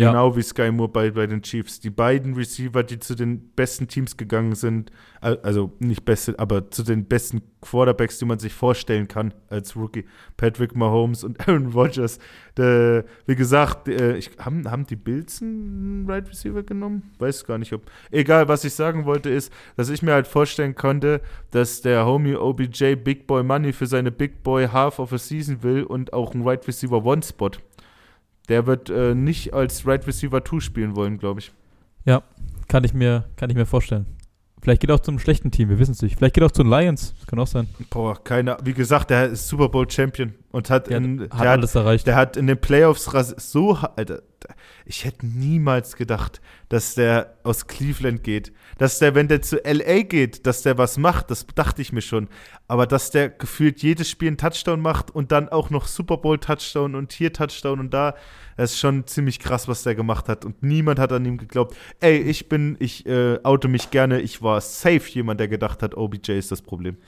Ja.
Genau wie Sky Moore bei, bei den Chiefs. Die beiden Receiver, die zu den besten Teams gegangen sind, al- also nicht beste, aber zu den besten Quarterbacks, die man sich vorstellen kann als Rookie. Patrick Mahomes und Aaron Rodgers. Der, wie gesagt, äh, ich, haben, haben die Bills einen Right Receiver genommen? Weiß gar nicht, ob. Egal, was ich sagen wollte, ist, dass ich mir halt vorstellen konnte, dass der Homie OBJ Big Boy Money für seine Big Boy Half of a Season will und auch einen Right Receiver One Spot. Der wird äh, nicht als Right Receiver 2 spielen wollen, glaube ich.
Kann ich, mir, kann ich mir vorstellen. Vielleicht geht er auch zum schlechten Team, wir wissen es nicht. Vielleicht geht er auch zu den Lions, das kann auch sein.
Boah, keine Wie gesagt, der ist Super Bowl Champion und hat,
Der
in,
hat
der, hat,
alles erreicht.
der hat in den Playoffs so. Alter, ich hätte niemals gedacht, dass der aus Cleveland geht. Dass der, wenn der zu LA geht, dass der was macht, das dachte ich mir schon. Aber dass der gefühlt jedes Spiel einen Touchdown macht und dann auch noch Super Bowl Touchdown und hier Touchdown und da, das ist schon ziemlich krass, was der gemacht hat. Und niemand hat an ihm geglaubt. Ey, ich bin, ich äh, oute mich gerne, ich war safe jemand, der gedacht hat, OBJ ist das Problem.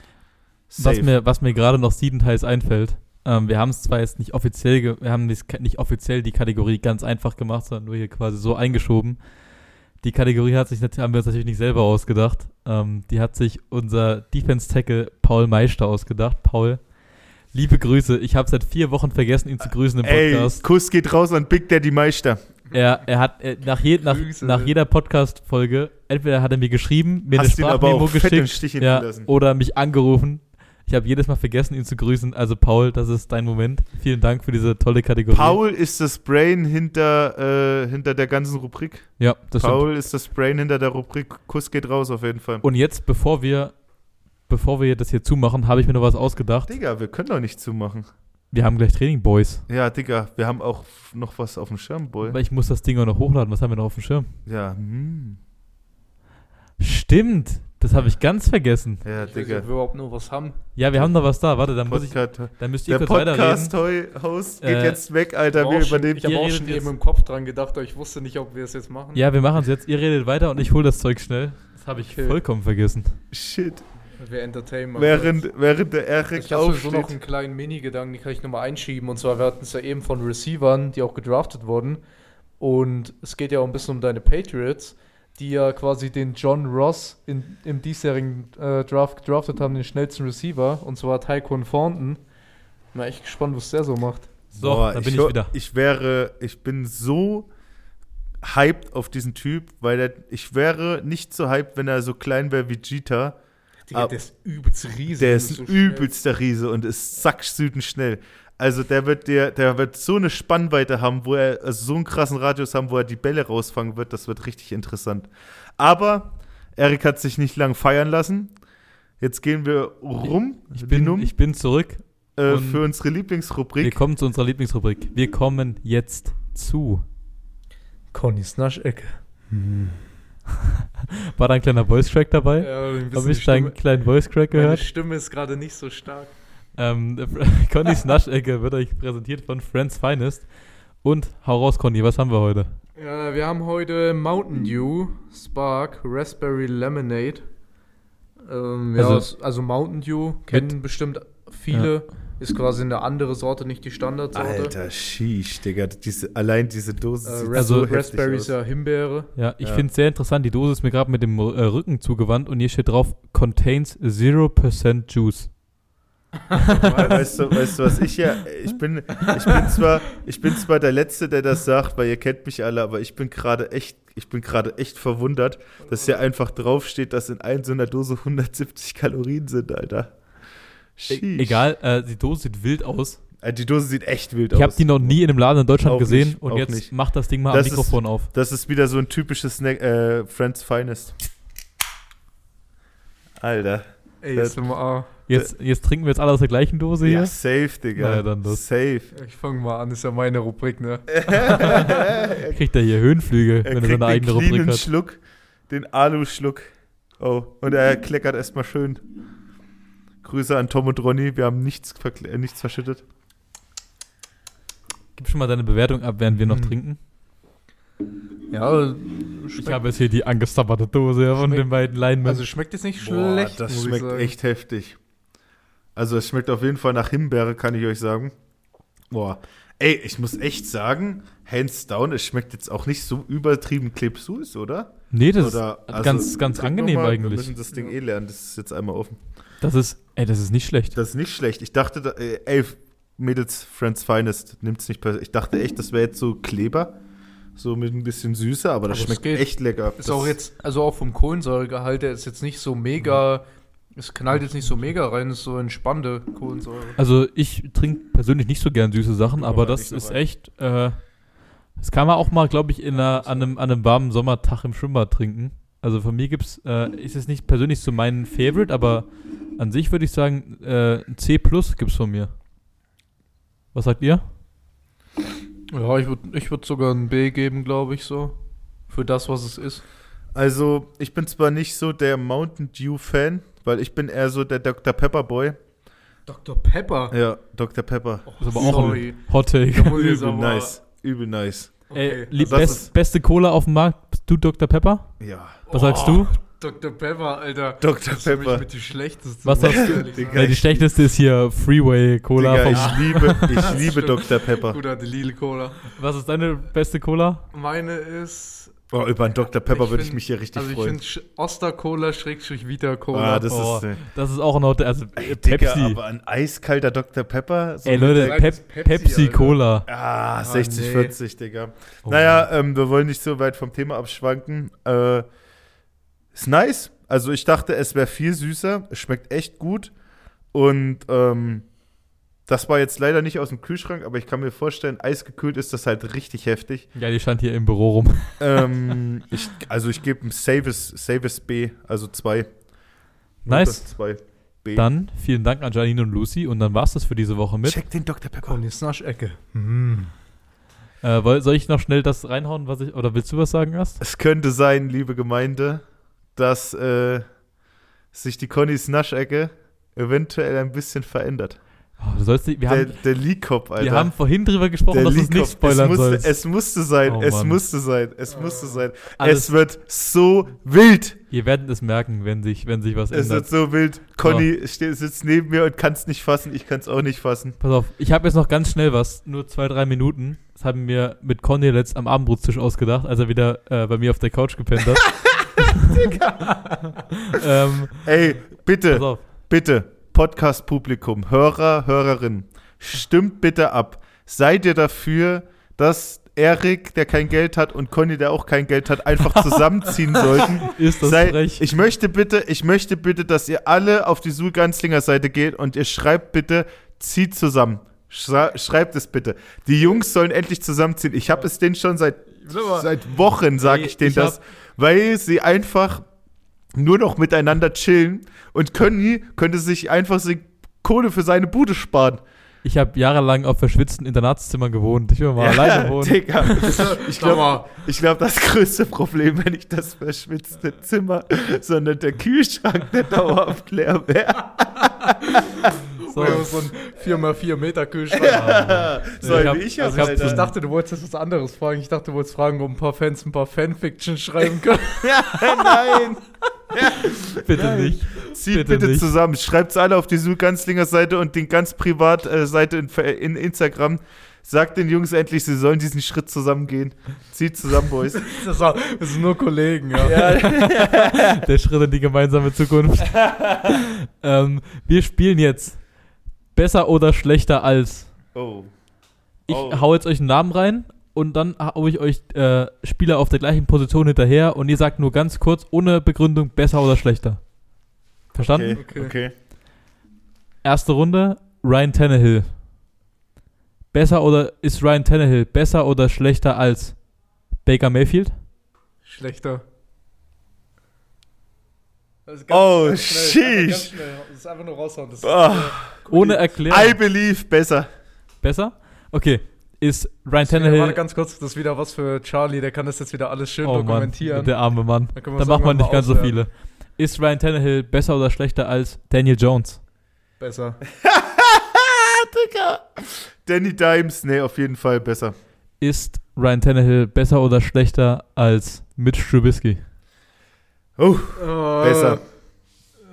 was mir, was mir gerade noch siebenteils einfällt, ähm, wir haben es zwar jetzt nicht offiziell, wir haben nicht offiziell die Kategorie ganz einfach gemacht, sondern nur hier quasi so eingeschoben. Die Kategorie hat sich, haben wir uns natürlich nicht selber ausgedacht. Ähm, die hat sich unser Defense-Tackle Paul Meister ausgedacht. Paul, liebe Grüße. Ich habe seit vier Wochen vergessen, ihn zu grüßen im
Ey,
Podcast.
Kuss geht raus an Big Daddy Meister.
Er, er hat äh, nach, je, nach, nach jeder Podcast-Folge, entweder hat er mir geschrieben, mir
Hast
eine Sprachmemo geschickt
Stich
ja, oder mich angerufen. Ich habe jedes Mal vergessen, ihn zu grüßen. Also Paul, das ist dein Moment. Vielen Dank für diese tolle Kategorie.
Paul ist das Brain hinter, äh, hinter der ganzen Rubrik.
Ja, das stimmt.
Paul ist das Brain hinter der Rubrik. Kuss geht raus auf jeden Fall.
Und jetzt, bevor wir, bevor wir das hier zumachen, habe ich mir noch was ausgedacht.
Digga, wir können doch nicht zumachen.
Wir haben gleich Training, Boys.
Ja, Digga, wir haben auch noch was auf dem Schirm, Boy.
Aber ich muss das Ding auch noch hochladen. Was haben wir noch auf dem Schirm?
Ja, hm.
Stimmt, das habe ich ganz vergessen.
Ja,
Ich weiß
Digga.
ob wir überhaupt noch was haben.
Ja, wir haben noch was da. Warte, dann muss ich,
Podcast,
dann müsst ihr
der
kurz weiterreden.
Podcast-Host geht
Äh,
jetzt weg, Alter. Wir
schon-
übernehmen.
ich habe auch schon eben im Kopf dran gedacht, aber ich wusste nicht, ob wir es jetzt machen.
Ja, wir machen es jetzt. Ihr redet weiter und ich hole das Zeug schnell. Das habe ich
Okay.
vollkommen vergessen.
Shit.
Wir entertainen mal
Während,
kurz.
während der Eric
Ich habe sowieso noch
aufsteht.
einen kleinen Mini-Gedanken, den kann ich nochmal einschieben. Und zwar, wir hatten es ja eben von Receivern, die auch gedraftet wurden. Und es geht ja auch ein bisschen um deine Patriots, die ja quasi den John Ross in, im diesjährigen äh, Draft gedraftet haben, den schnellsten Receiver. Und zwar Tyquan Thornton. Mal echt gespannt, was der so macht.
So,
Boah,
dann bin ich,
ho-
wieder.
Ich wäre, ich bin so hyped auf diesen Typ, weil der, ich wäre nicht so hyped, wenn er so klein wäre wie Jeter.
Digga,
Ah,
der ist übelst riesig.
Der ist ein
so
übelster Riese und ist sacksüden schnell. Also der wird der, der wird so eine Spannweite haben, wo er also so einen krassen Radius haben, wo er die Bälle rausfangen wird. Das wird richtig interessant. Aber Erik hat sich nicht lang feiern lassen. Jetzt gehen wir rum,
Ich bin,
Linum,
ich bin zurück.
äh, für unsere
Wir
Lieblingsrubrik.
kommen zu unserer Lieblingsrubrik. Wir kommen jetzt zu.
Connys Naschecke.
War da ein kleiner Voice-Crack dabei?
Ja,
Habe ich deinen kleinen Voice-Crack
Meine
gehört?
Stimme ist gerade nicht so stark.
Ähm, Connys Naschecke wird euch präsentiert von Friends Finest. Und hau raus, Conny, was haben wir heute?
Ja, wir haben heute Mountain Dew, Spark, Raspberry Lemonade. Ähm, ja,
also,
also Mountain Dew kennen bestimmt viele. Ist quasi eine andere Sorte, nicht die Standardsorte.
Alter, sheesh, Digga. Diese, allein diese Dose
Äh,
sieht
Also-
so
ist ja Himbeere.
Ja, ich
Ja.
finde es sehr interessant. Die Dose ist mir gerade mit dem äh, Rücken zugewandt und hier steht drauf: Contains 0% Juice.
Weißt du, weißt du, was ich ja, ich bin, ich bin zwar, ich bin zwar der Letzte, der das sagt, weil ihr kennt mich alle, aber ich bin gerade echt, ich bin gerade echt verwundert, dass hier einfach draufsteht, dass in ein so einer Dose 170 Kalorien sind, Alter.
E
Sheesh.
egal, äh, die Dose sieht wild aus.
Äh, Die Dose sieht echt wild
Ich
aus.
habe die noch nie in einem Laden in Deutschland
Auch
gesehen
nicht,
und jetzt
nicht.
macht das Ding mal
Das
am
ist-
Mikrofon auf.
Das ist wieder so ein typisches Snack, äh, Friends Finest. Alter.
Ey,
Das-
ASMR.
Jetzt, jetzt trinken wir jetzt alle aus der gleichen Dose
Ja,
hier.
safe, Digga.
Na ja, dann los.
Safe.
Ich fange mal an, ist ja meine Rubrik, ne?
Kriegt er hier Höhenflüge,
Er
wenn er
kriegt
seine eigene
den
Rubrik hat.
Schluck, den Alu-Schluck. Oh, und er kleckert erstmal schön. Grüße an Tom und Ronny, wir haben nichts, äh, nichts verschüttet.
Gib schon mal deine Bewertung ab, während wir noch
Hm.
trinken.
Ja,
Ich habe jetzt hier die angestabberte Dose von den beiden Linemen.
also schmeckt jetzt nicht
Boah,
schlecht.
das
muss ich
schmeckt
sagen.
echt heftig. Also es schmeckt auf jeden Fall nach Himbeere, kann ich euch sagen. Boah, ey, ich muss echt sagen, hands down, es schmeckt jetzt auch nicht so übertrieben klebsus, oder?
nee, das
oder
ist ganz, ganz
trink
angenehm
mal, Wir
eigentlich.
müssen das Ding
Ja.
eh lernen, das ist jetzt einmal offen.
Das ist, ey, das ist nicht schlecht.
Das ist nicht schlecht. Ich dachte, da, äh, ey, Mädels, Friends Finest, nimmt's nicht persönlich. Ich dachte echt, das wäre jetzt so Kleber, so mit ein bisschen Süße, aber das
Aber
schmeckt
geht.
echt lecker.
Ist
das,
auch jetzt, also auch vom Kohlensäuregehalt, der ist jetzt nicht so mega, es knallt jetzt nicht so mega rein, ist so entspannte Kohlensäure.
Also ich trinke persönlich nicht so gern süße Sachen, aber das ist
rein.
echt, äh, das kann man auch mal, glaube ich, in einer, an, einem, an einem warmen Sommertag im Schwimmbad trinken. Also von mir gibt's, äh, ist es nicht persönlich so mein Favorite, aber an sich würde ich sagen, äh, ein C plus gibt's von mir. Was sagt ihr?
Ja, ich würde ich würd sogar ein B geben, glaube ich, so. Für das, was es ist.
Also, ich bin zwar nicht so der Mountain Dew Fan, weil ich bin eher so der Dr. Pepper Boy.
Dr. Pepper.
Ja, Dr. Pepper.
ist aber auch
sorry.
ein Hot Take.
Übel nice. Übel nice.
Ey,
Okay.
lieb,
das
best, beste Cola auf dem Markt, bist du Dr. Pepper?
Ja.
Was sagst du?
Dr. Pepper, Alter.
Dr. Pepper.
mit die schlechteste.
Was
ich
du?
Digga,
die schlechteste ist hier Freeway Cola.
Digga, ich liebe, ich liebe. Dr. Pepper.
Guter, die Lille Cola.
was ist deine beste Cola?
Meine ist.
Oh, über einen Dr. Pepper
ich
würde ich mich hier richtig
Also ich
freuen.
finde Oster-Cola schrägstrich Vita Cola.
Ah, das
Oh,
ist. Äh,
Das ist auch ein Hot Also
ey,
äh,
Digga,
Pepsi.
aber ein eiskalter Dr. Pepper. so
Ey Leute,
der-
Pep
Pepsi,
Pepsi,
Alter.
Cola.
Ah, 60,
nee.
40, Digga.
Oh
naja, ähm, wir wollen nicht so weit vom Thema abschwanken. Äh, ist nice. Also ich dachte, es wäre viel süßer. Es schmeckt echt gut. Und ähm, das war jetzt leider nicht aus dem Kühlschrank, aber ich kann mir vorstellen, eisgekühlt ist das halt richtig heftig.
Ja, die stand hier im Büro rum.
ähm, ich, also ich gebe ein Saves, Saves B, also zwei.
Nice.
Zwei B.
Dann vielen Dank an Janine und Lucy und dann war's das für diese Woche mit.
Check den Dr. Pepper.
Conny's Naschecke. Mm.
Äh, woll- soll ich noch schnell das reinhauen, was ich. Oder willst du was sagen erst?
Es könnte sein, liebe Gemeinde, dass äh, sich die Connys Naschecke eventuell ein bisschen verändert.
Oh, du sollst nicht, wir,
der,
haben,
der Leak-Cop, Alter.
wir haben vorhin drüber gesprochen,
der
dass du es nicht spoilern
es musste,
sollst.
es musste sein,
Oh,
es musste sein, es musste sein.
Alles-
Es wird so wild.
Ihr werdet es merken, wenn sich, wenn sich was
Es
ändert.
wird so wild. Conny steht, sitzt neben mir und kann es nicht fassen. Ich kann es auch nicht fassen.
Pass auf, ich habe jetzt noch ganz schnell was, nur zwei, drei Minuten. Das haben wir mit Conny letzt am Abendbrotstisch ausgedacht, als er wieder äh, bei mir auf der Couch gepennt hat. ähm,
Ey, bitte. Bitte, Podcast-Publikum, Hörer, Hörerinnen, stimmt bitte ab. Seid ihr dafür, dass Erik, der kein Geld hat, und Conny, der auch kein Geld hat, einfach zusammenziehen sollten?
Ist das
Sei,
frech?
ich möchte bitte, ich möchte bitte, dass ihr alle auf die Sul Ganzlinger Seite geht und ihr schreibt bitte, zieht zusammen. Schreibt es bitte. Die Jungs sollen endlich zusammenziehen. Ich habe es denen schon seit, seit Wochen, sage ich denen
ich hab-
das, weil sie einfach nur noch miteinander chillen und Conny könnte sich einfach so Kohle für seine Bude sparen.
Ich habe jahrelang auf verschwitzten Internatszimmern gewohnt. Ich will mal alleine wohnen.
Digga. Ich glaube, ich glaub, das größte Problem, wenn ich das verschwitzte Zimmer, sondern der Kühlschrank, der dauerhaft leer wäre.
So.
So, so ein 4x4 Meter Kühlschrank.
so
Ich hab-
wie ich
also
hab,
ich hab-
Ich dachte, du wolltest jetzt was anderes fragen. Ich dachte, du wolltest fragen, ob ein paar Fans ein paar Fanfiction schreiben können.
Nein!
Bitte nicht.
Zieht
Bitte
bitte,
nicht.
zusammen. Schreibt's alle auf die Sul-Ganzlinger Seite und den ganz privat äh, Seite in, in Instagram. Sagt den Jungs endlich, sie sollen diesen Schritt zusammengehen. Zieht zusammen, Boys.
Das, war, das sind nur Kollegen, ja.
ja.
Der Schritt in die gemeinsame Zukunft. ähm, wir spielen jetzt besser oder schlechter als.
Oh.
Ich
Oh.
hau jetzt euch einen Namen rein und dann hau ich euch äh, Spieler auf der gleichen Position hinterher und ihr sagt nur ganz kurz, ohne Begründung, besser oder schlechter. Verstanden?
Okay,
Okay.
okay.
Erste Runde, Ryan Tannehill. Besser oder ist Ryan Tannehill besser oder schlechter als Baker Mayfield?
Schlechter.
Oh,
schnell. Ganz schnell. Das ist einfach nur raushauen. Das ist,
Oh.
äh,
Ohne
I
Erklärung.
believe besser.
Besser? Okay. Ist Ryan
Warte
Tannehill.
ganz kurz, das ist wieder was für Charlie, der kann das jetzt wieder alles schön
Oh Mann,
dokumentieren.
der arme Mann. Da
es
macht man nicht ganz so viele. Ist Ryan Tannehill besser oder schlechter als Daniel Jones?
Besser.
Digga. Danny Dimes, nee, auf jeden Fall besser.
Ist Ryan Tannehill besser oder schlechter als Mitch Trubisky?
Oh,
Äh,
Besser.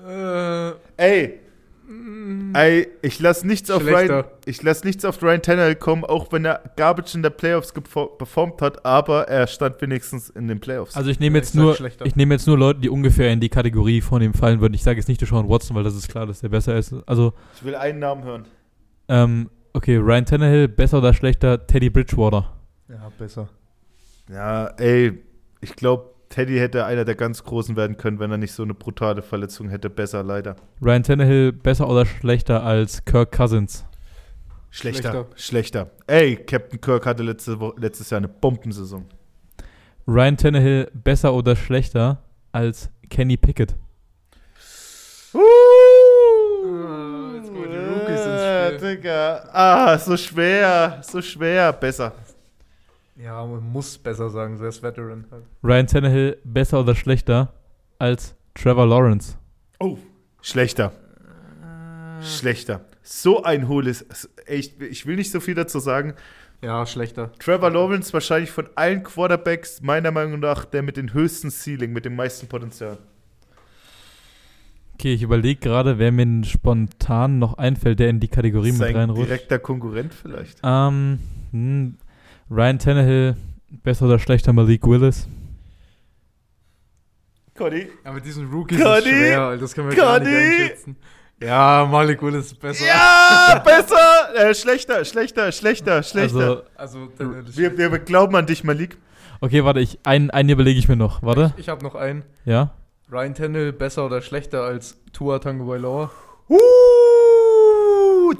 Äh,
ey,
mm,
ey, ich lass nichts auf Ryan,
Schlechter.
ich lass nichts auf Ryan Tannehill kommen, auch wenn er Garbage in der Playoffs performt hat, aber er stand wenigstens in den Playoffs.
Also ich nehme jetzt nur, ich nehme jetzt nur Leute, die ungefähr in die Kategorie von ihm fallen würden. Ich sage jetzt nicht Deshaun Watson, weil das ist klar, dass der besser ist. Also
ich will einen Namen hören.
ähm, okay, Ryan Tannehill besser oder schlechter Teddy Bridgewater?
Ja, besser.
Ja, ey, ich glaube, Teddy hätte einer der ganz Großen werden können, wenn er nicht so eine brutale Verletzung hätte. Besser, leider.
Ryan Tannehill besser oder schlechter als Kirk Cousins?
Schlechter. Schlechter. Ey, Captain Kirk hatte letzte letztes Jahr eine Bombensaison.
Ryan Tannehill besser oder schlechter als Kenny Pickett?
Ah, jetzt kommen die Rookies ins
Äh,
Spiel.
Digga. Ah, so schwer. So schwer. Besser.
Ja, man muss besser sagen, so ist Veteran halt.
Ryan Tannehill besser oder schlechter als Trevor Lawrence?
Oh. Schlechter. Schlechter. So ein hohles. Ich, ich will nicht so viel dazu sagen.
Ja, schlechter.
Trevor Lawrence wahrscheinlich von allen Quarterbacks meiner Meinung nach der mit dem höchsten Ceiling, mit dem meisten Potenzial.
Okay, ich überlege gerade, wer mir spontan noch einfällt, der in die Kategorie mit
Sein
reinrutscht.
direkter Konkurrent vielleicht.
Ähm, hm, Ryan Tannehill besser oder schlechter Malik Willis?
Cody.
Ja, mit diesen Rookies
Cody!
ist schwer, das können wir gar nicht
Cody!
einschätzen. Ja, Malik Willis ist besser.
Ja, besser. Äh, schlechter, schlechter, schlechter, schlechter.
Also,
Also,
wir, wir glauben an dich, Malik.
okay, warte, ich, einen, einen überlege ich mir noch. Warte,
ich habe noch einen.
ja?
Ryan Tannehill besser oder schlechter als Tua Tagovailoa?
Uh,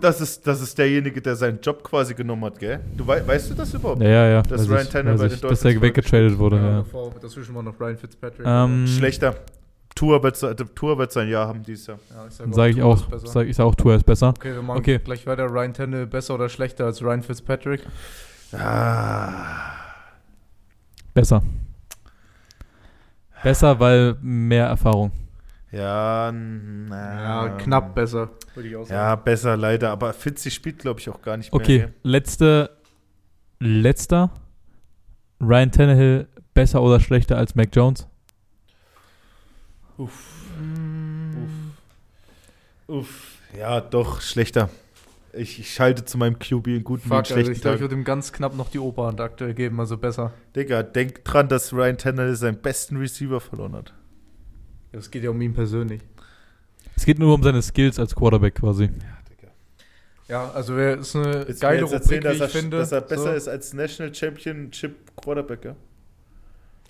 das ist, das ist derjenige, der seinen Job quasi genommen hat, gell? Du wei weißt du das überhaupt?
Ja, ja, ja.
Dass Ryan
ich,
Tannehill
weiß
bei
ich,
den
dass er weggetradet wurde, ja.
davor, dazwischen war noch Ryan Fitzpatrick.
Ähm,
Schlechter. Tour wird, se- Tour wird sein Jahr haben dieses Jahr.
ja, ich
Dann sage ich
Tua
auch, sag, ich sag auch, Tour ist besser.
Okay, wir machen
Okay.
gleich weiter. Ryan Tannehill besser oder schlechter als Ryan Fitzpatrick?
Ah.
Besser. Besser, weil mehr Erfahrung.
Ja, na,
Ja, knapp besser, würde ich auch sagen.
Ja, besser leider, aber Fitzy spielt, glaube ich, auch gar nicht mehr.
Okay, letzte, letzter. Ryan Tannehill besser oder schlechter als Mac Jones?
Mm,
Uff, ja, doch, schlechter. Ich, ich schalte zu meinem QB in guten
Fuck, also
schlechten
ich glaube, ich würde ihm ganz knapp noch die Oberhand aktuell geben, also besser.
Digga, denk dran, dass Ryan Tannehill seinen besten Receiver verloren hat.
Es geht ja um ihn persönlich.
Es geht nur um seine Skills als Quarterback quasi.
Ja, Digga.
Ja, also wer ist eine
Willst
geile
jetzt erzählen,
Rubrik, wie
dass
ich
er,
finde.
dass er besser
so.
ist als National Championship Quarterback, ja?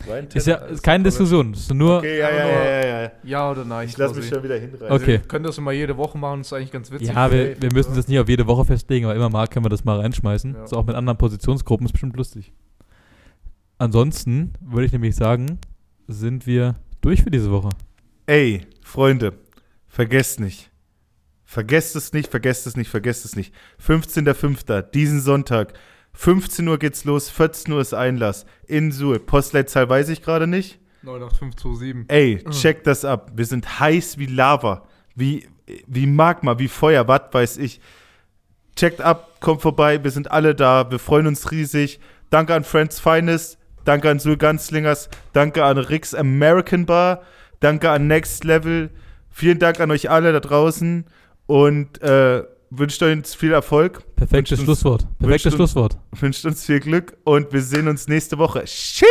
Ryan
Ist ja
ist
keine Diskussion. Ist nur.
Okay, ja, ja,
nur-
ja, ja, ja.
Ja oder nein?
Ich lasse mich schon wieder hinreißen.
Okay.
Wir können das immer jede Woche machen, das ist eigentlich ganz witzig.
Ja, wir, wir müssen das nie auf jede Woche festlegen, aber immer mal können wir das mal reinschmeißen.
Ja.
So auch mit anderen Positionsgruppen ist bestimmt lustig. Ansonsten würde ich nämlich sagen, sind wir durch für diese Woche.
Ey, Freunde, vergesst nicht. Vergesst es nicht, vergesst es nicht, vergesst es nicht. 15.05. diesen Sonntag. 15 Uhr geht's los, 14 Uhr ist Einlass. In Suhl. Postleitzahl weiß ich gerade nicht.
98527.
Ey, check das ab. Wir sind heiß wie Lava. Wie, wie Magma, wie Feuer, was weiß ich. Checkt ab, kommt vorbei, wir sind alle da, wir freuen uns riesig. Danke an Friends Finest, danke an Sul Ganzlingers, danke an Rix American Bar, danke an Next Level. Vielen Dank an euch alle da draußen und äh, wünscht euch viel Erfolg,
Perfektes
uns-
Schlusswort. Perfektes
wünscht uns-
Schlusswort.
wünscht uns viel Glück und wir sehen uns nächste Woche. Tschüss!